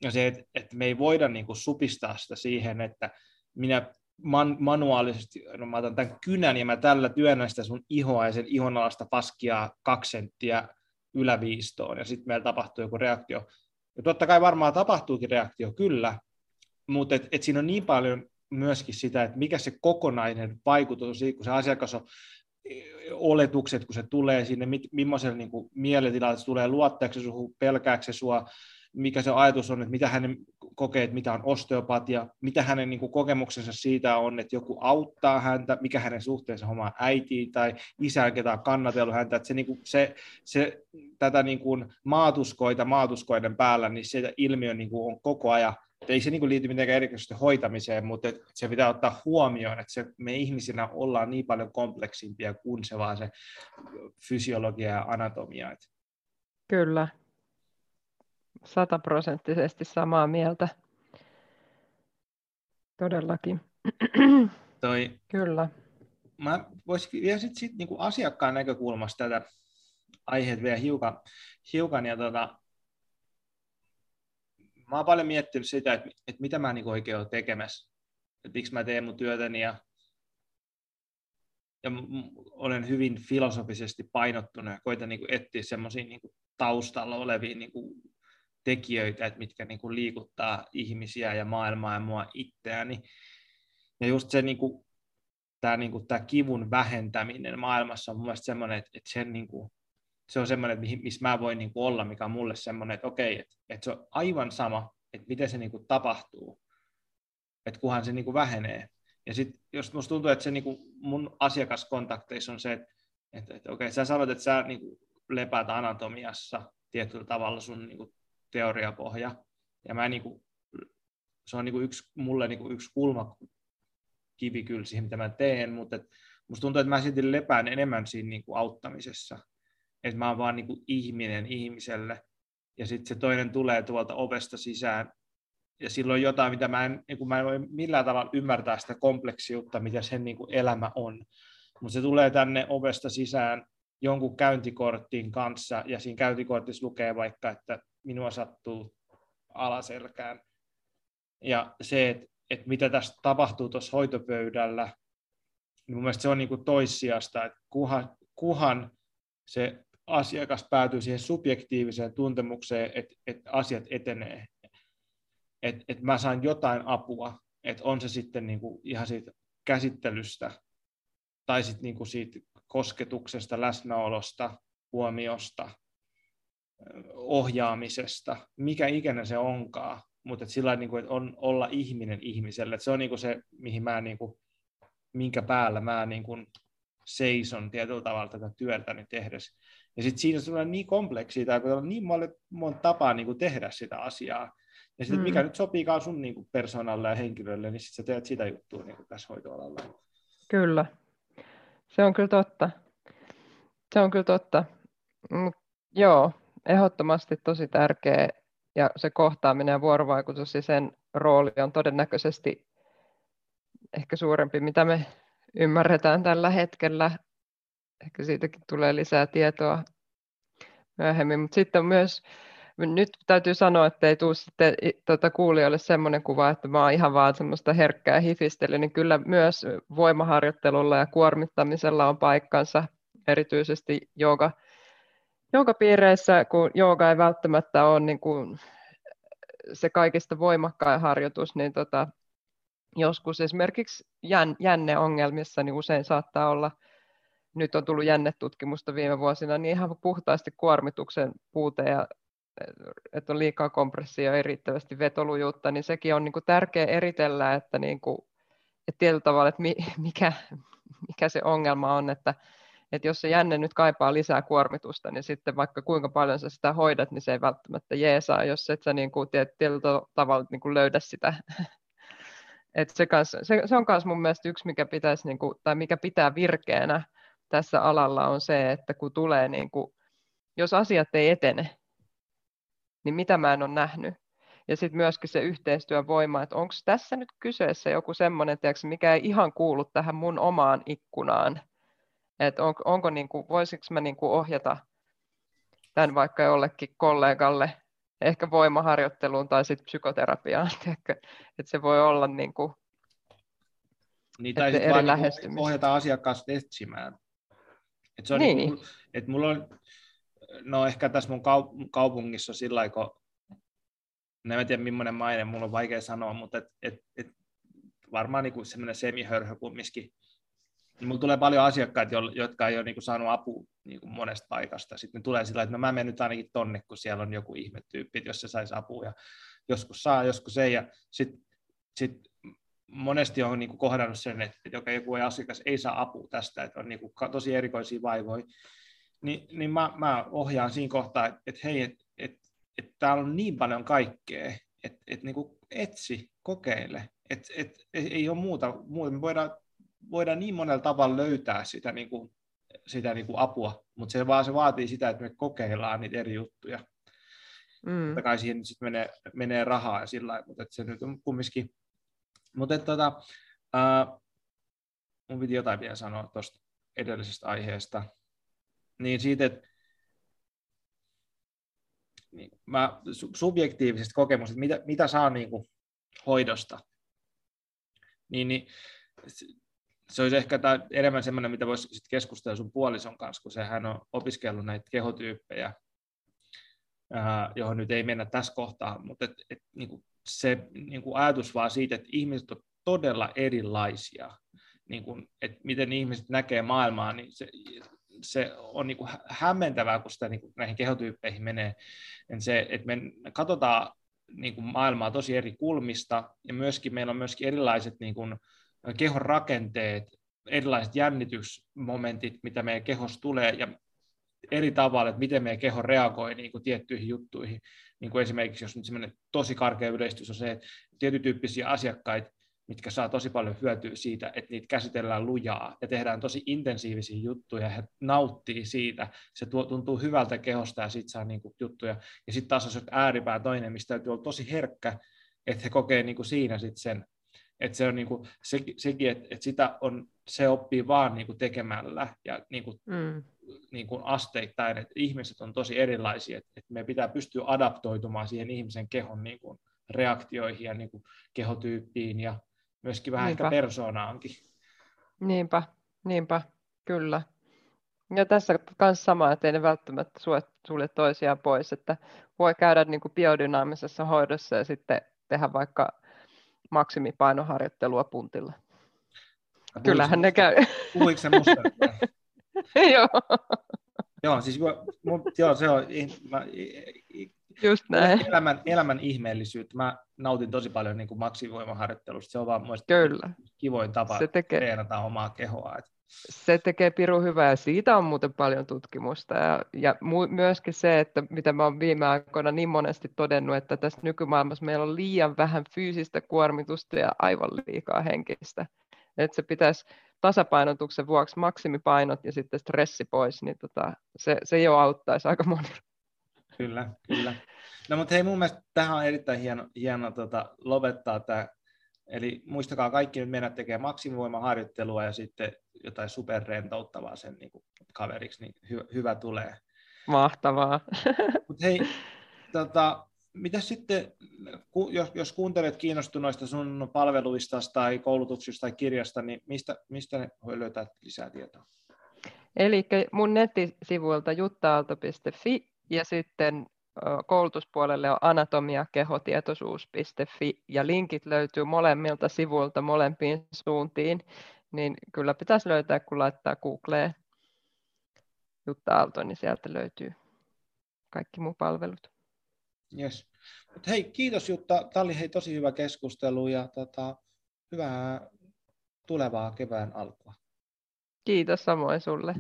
Ja se, että, että me ei voida niin kuin supistaa sitä siihen, että minä man, manuaalisesti, no mä otan tämän kynän ja mä tällä työnnän sitä sun ihoa ja sen ihonalasta paskia kaksi senttiä yläviistoon ja sitten meillä tapahtuu joku reaktio. Ja totta kai varmaan tapahtuukin reaktio, kyllä, mutta et, et siinä on niin paljon myöskin sitä, että mikä se kokonainen vaikutus on, kun se asiakas on oletukset, kun se tulee sinne, millaisella niin mielentilalla se tulee, luottaako se suhun, pelkääkö se sua, mikä se ajatus on, että mitä hänen kokee, että mitä on osteopatia, mitä hänen niin kuin, kokemuksensa siitä on, että joku auttaa häntä, mikä hänen suhteensa omaan äitiin tai isään, ketä on kannatellut häntä, että se, niin kuin, se, se tätä niin kuin, maatuskoita maatuskoiden päällä, niin se ilmiö niin kuin, on koko ajan ei se niin kuin liity mitenkään erityisesti hoitamiseen, mutta se pitää ottaa huomioon, että se, me ihmisinä ollaan niin paljon kompleksimpia kuin se vaan se fysiologia ja anatomia. Kyllä, sataprosenttisesti samaa mieltä. Todellakin. Toi, Kyllä. Mä voisin vielä sit, sit, niin kuin asiakkaan näkökulmasta tätä aiheet vielä hiukan, hiukan ja tota, mä oon paljon miettinyt sitä, että, että mitä mä niin oikein olen tekemässä, että miksi mä teen mun työtäni ja, ja olen hyvin filosofisesti painottunut ja koitan niin etsiä semmoisia niin taustalla olevia niin kuin tekijöitä, että mitkä niin kuin liikuttaa ihmisiä ja maailmaa ja mua itseäni. Ja just se niin kuin, tämä, niin kuin, tämä kivun vähentäminen maailmassa on mun mielestä semmoinen, että, että sen, niin kuin, se on semmoinen, että missä mä voin niin kuin olla, mikä on mulle semmoinen, että okei, että, että se on aivan sama, että miten se niin kuin tapahtuu, että kunhan se niin kuin vähenee. Ja sitten jos musta tuntuu, että se niin kuin mun asiakaskontakteissa on se, että, että, että okei, sä sanot, että sä niin kuin lepäät anatomiassa tietyllä tavalla sun niin kuin teoriapohja, ja mä niin kuin, se on niin kuin yksi, mulle niin kuin yksi kulma kivi kyllä siihen, mitä mä teen, mutta et, musta tuntuu, että mä silti lepään enemmän siinä niin kuin auttamisessa, että mä oon vaan niin kuin ihminen ihmiselle, ja sitten se toinen tulee tuolta ovesta sisään, ja silloin jotain, mitä mä en, niin kuin mä en voi millään tavalla ymmärtää sitä kompleksiutta, mitä sen niin kuin elämä on. Mutta se tulee tänne ovesta sisään jonkun käyntikorttiin kanssa, ja siinä käyntikortissa lukee vaikka, että minua sattuu alaselkään. Ja se, että, että mitä tässä tapahtuu tuossa hoitopöydällä, niin mun mielestä se on niin kuin toissijasta, että kuhan, kuhan se asiakas päätyy siihen subjektiiviseen tuntemukseen, että, että asiat etenee. Että, että mä saan jotain apua, että on se sitten niin kuin ihan siitä käsittelystä tai sitten niin kuin siitä kosketuksesta, läsnäolosta, huomiosta, ohjaamisesta, mikä ikinä se onkaan, mutta että sillä niin kuin, että on olla ihminen ihmiselle. Että se on niin kuin se, mihin mä, niin kuin, minkä päällä mä niin kuin seison tietyllä tavalla tätä työtäni tehdessä. Ja sitten siinä tulee niin kompleksia, tai on niin monta, monta tapaa niin kuin tehdä sitä asiaa. Ja sitten mm. mikä nyt sopiikaan sun niin kuin persoonalle ja henkilölle, niin sitten sä teet sitä juttua niin kuin tässä hoitoalalla. Kyllä. Se on kyllä totta. Se on kyllä totta. Mut, joo, ehdottomasti tosi tärkeä ja se kohtaaminen ja vuorovaikutus ja sen rooli on todennäköisesti ehkä suurempi, mitä me ymmärretään tällä hetkellä. Ehkä siitäkin tulee lisää tietoa myöhemmin, mutta sitten myös nyt täytyy sanoa, että ei tule sitten tuota kuulijoille semmoinen kuva, että mä oon ihan vaan semmoista herkkää hifistelyä, niin kyllä myös voimaharjoittelulla ja kuormittamisella on paikkansa, erityisesti jooga joogapiireissä, kun jooga ei välttämättä ole niin kuin se kaikista voimakkain harjoitus, niin tota, joskus esimerkiksi jän, jänneongelmissa niin usein saattaa olla, nyt on tullut jännetutkimusta viime vuosina, niin ihan puhtaasti kuormituksen puute ja että on liikaa kompressio ja riittävästi vetolujuutta, niin sekin on niin kuin tärkeä eritellä, että, niin kuin, että tietyllä tavalla, että mikä, mikä se ongelma on, että että jos se jänne nyt kaipaa lisää kuormitusta, niin sitten vaikka kuinka paljon sä sitä hoidat, niin se ei välttämättä jeesaa, jos et sä niin kuin tietyllä tavalla niin kuin löydä sitä. Et se, kans, se, se, on myös mun mielestä yksi, mikä, pitäisi, niin kuin, tai mikä pitää virkeänä tässä alalla on se, että kun tulee, niin kuin, jos asiat ei etene, niin mitä mä en ole nähnyt. Ja sitten myöskin se yhteistyön voima, että onko tässä nyt kyseessä joku semmoinen, tiedätkö, mikä ei ihan kuulu tähän mun omaan ikkunaan, että on, onko niin kuin, voisiko mä niin kuin ohjata tämän vaikka jollekin kollegalle, ehkä voimaharjoitteluun tai sitten psykoterapiaan, että se voi olla niin kuin, niin, tai eri vaan niinku ohjata asiakkaasta etsimään. Et se on niin. Niin, että mulla on, no ehkä tässä mun kaupungissa sillä kun, no en tiedä millainen maine, mulla on vaikea sanoa, mutta et, et, et varmaan niin semmoinen semihörhö kumminkin niin mulla tulee paljon asiakkaita, jotka ei ole niin kuin saanut apua niin kuin monesta paikasta. Sitten ne tulee sillä että no mä menen nyt ainakin tonne, kun siellä on joku ihmetyyppi, jos se saisi apua. Ja joskus saa, joskus ei. Ja sitten sit monesti on niin kuin kohdannut sen, että joka joku asiakas ei saa apua tästä, että on niin kuin tosi erikoisia vaivoja. Ni, niin mä, mä ohjaan siinä kohtaa, että, että hei, että et, et täällä on niin paljon kaikkea, että et, niin etsi, kokeile. Et, et, ei ole muuta, muuta. Me voidaan voidaan niin monella tavalla löytää sitä, niin kuin, sitä niin kuin apua, mutta se vaan se vaatii sitä, että me kokeillaan niitä eri juttuja. Mm. Totta kai siihen sitten menee, menee rahaa ja sillä lailla, mutta se nyt on kumminkin. Mutta tota, uh, mun piti jotain vielä sanoa tuosta edellisestä aiheesta. Niin siitä, että niin, mä, subjektiivisesta kokemuksesta, mitä, mitä saa niin kuin, hoidosta, niin, niin se olisi ehkä tämä enemmän semmoinen, mitä voisi sit keskustella sun puolison kanssa, kun sehän on opiskellut näitä kehotyyppejä, ää, johon nyt ei mennä tässä kohtaa, mutta et, et, niin kuin se niin kuin ajatus vaan siitä, että ihmiset on todella erilaisia, niin kuin, että miten ihmiset näkee maailmaa, niin se, se on niin kuin hämmentävää, kun sitä niin kuin näihin kehotyyppeihin menee. että se, että me katsotaan niin kuin maailmaa tosi eri kulmista, ja myöskin meillä on myöskin erilaiset niin kuin, kehon rakenteet, erilaiset jännitysmomentit, mitä meidän kehossa tulee, ja eri tavalla, että miten meidän keho reagoi niin kuin tiettyihin juttuihin. Niin kuin esimerkiksi, jos nyt semmoinen tosi karkea yleistys on se, että tietytyyppisiä asiakkaita, mitkä saa tosi paljon hyötyä siitä, että niitä käsitellään lujaa ja tehdään tosi intensiivisiä juttuja ja he nauttii siitä. Se tuo, tuntuu hyvältä kehosta ja sitten saa niin kuin, juttuja. Ja sitten taas on ääripää toinen, mistä täytyy olla tosi herkkä, että he kokee niin kuin siinä sit sen että se on niin kuin, se, sekin, että, että sitä on, se oppii vaan niin kuin tekemällä ja niin kuin, mm. niin kuin asteittain, että ihmiset on tosi erilaisia, että, että me pitää pystyä adaptoitumaan siihen ihmisen kehon niin kuin reaktioihin ja niin kuin kehotyyppiin ja myöskin vähän niinpä. ehkä persoonaankin. Niinpä, niinpä, kyllä. Ja tässä myös sama, että ei ne välttämättä sulje toisiaan pois, että voi käydä niin kuin biodynaamisessa hoidossa ja sitten tehdä vaikka maksimipainoharjoittelua puntilla. Puhuiko Kyllähän ne käy. Puhuiko se musta? joo. Joo, siis mun, joo, se on mä, Just näin. Elämän, elämän ihmeellisyyttä. Mä nautin tosi paljon niin kuin maksimivoimaharjoittelusta. Se on vaan Kyllä. kivoin tapa se tekee, treenata omaa kehoa. Että se tekee piru hyvää ja siitä on muuten paljon tutkimusta. Ja, ja mu- myöskin se, että mitä mä oon viime aikoina niin monesti todennut, että tässä nykymaailmassa meillä on liian vähän fyysistä kuormitusta ja aivan liikaa henkistä. Että se pitäisi tasapainotuksen vuoksi maksimipainot ja sitten stressi pois, niin tota, se, se jo auttaisi aika moni. Kyllä, kyllä. No mutta hei, mun mielestä tähän on erittäin hieno, hieno tota, lopettaa tämä Eli muistakaa kaikki nyt mennä tekemään maksimivoimaharjoittelua ja sitten jotain superrentouttavaa sen niin kuin kaveriksi, niin hy- hyvä tulee. Mahtavaa. Mut hei, tota, mitä sitten, jos, jos kuuntelet kiinnostuneista sun palveluista tai koulutuksista tai kirjasta, niin mistä, mistä ne voi löytää lisää tietoa? Eli mun nettisivuilta juttaalto.fi ja sitten koulutuspuolelle on anatomiakehotietoisuus.fi ja linkit löytyy molemmilta sivuilta molempiin suuntiin, niin kyllä pitäisi löytää, kun laittaa Googleen Jutta Aalto, niin sieltä löytyy kaikki muu palvelut. Yes. Mut hei, kiitos Jutta. Tämä oli hei, tosi hyvä keskustelu ja tota, hyvää tulevaa kevään alkua. Kiitos samoin sulle.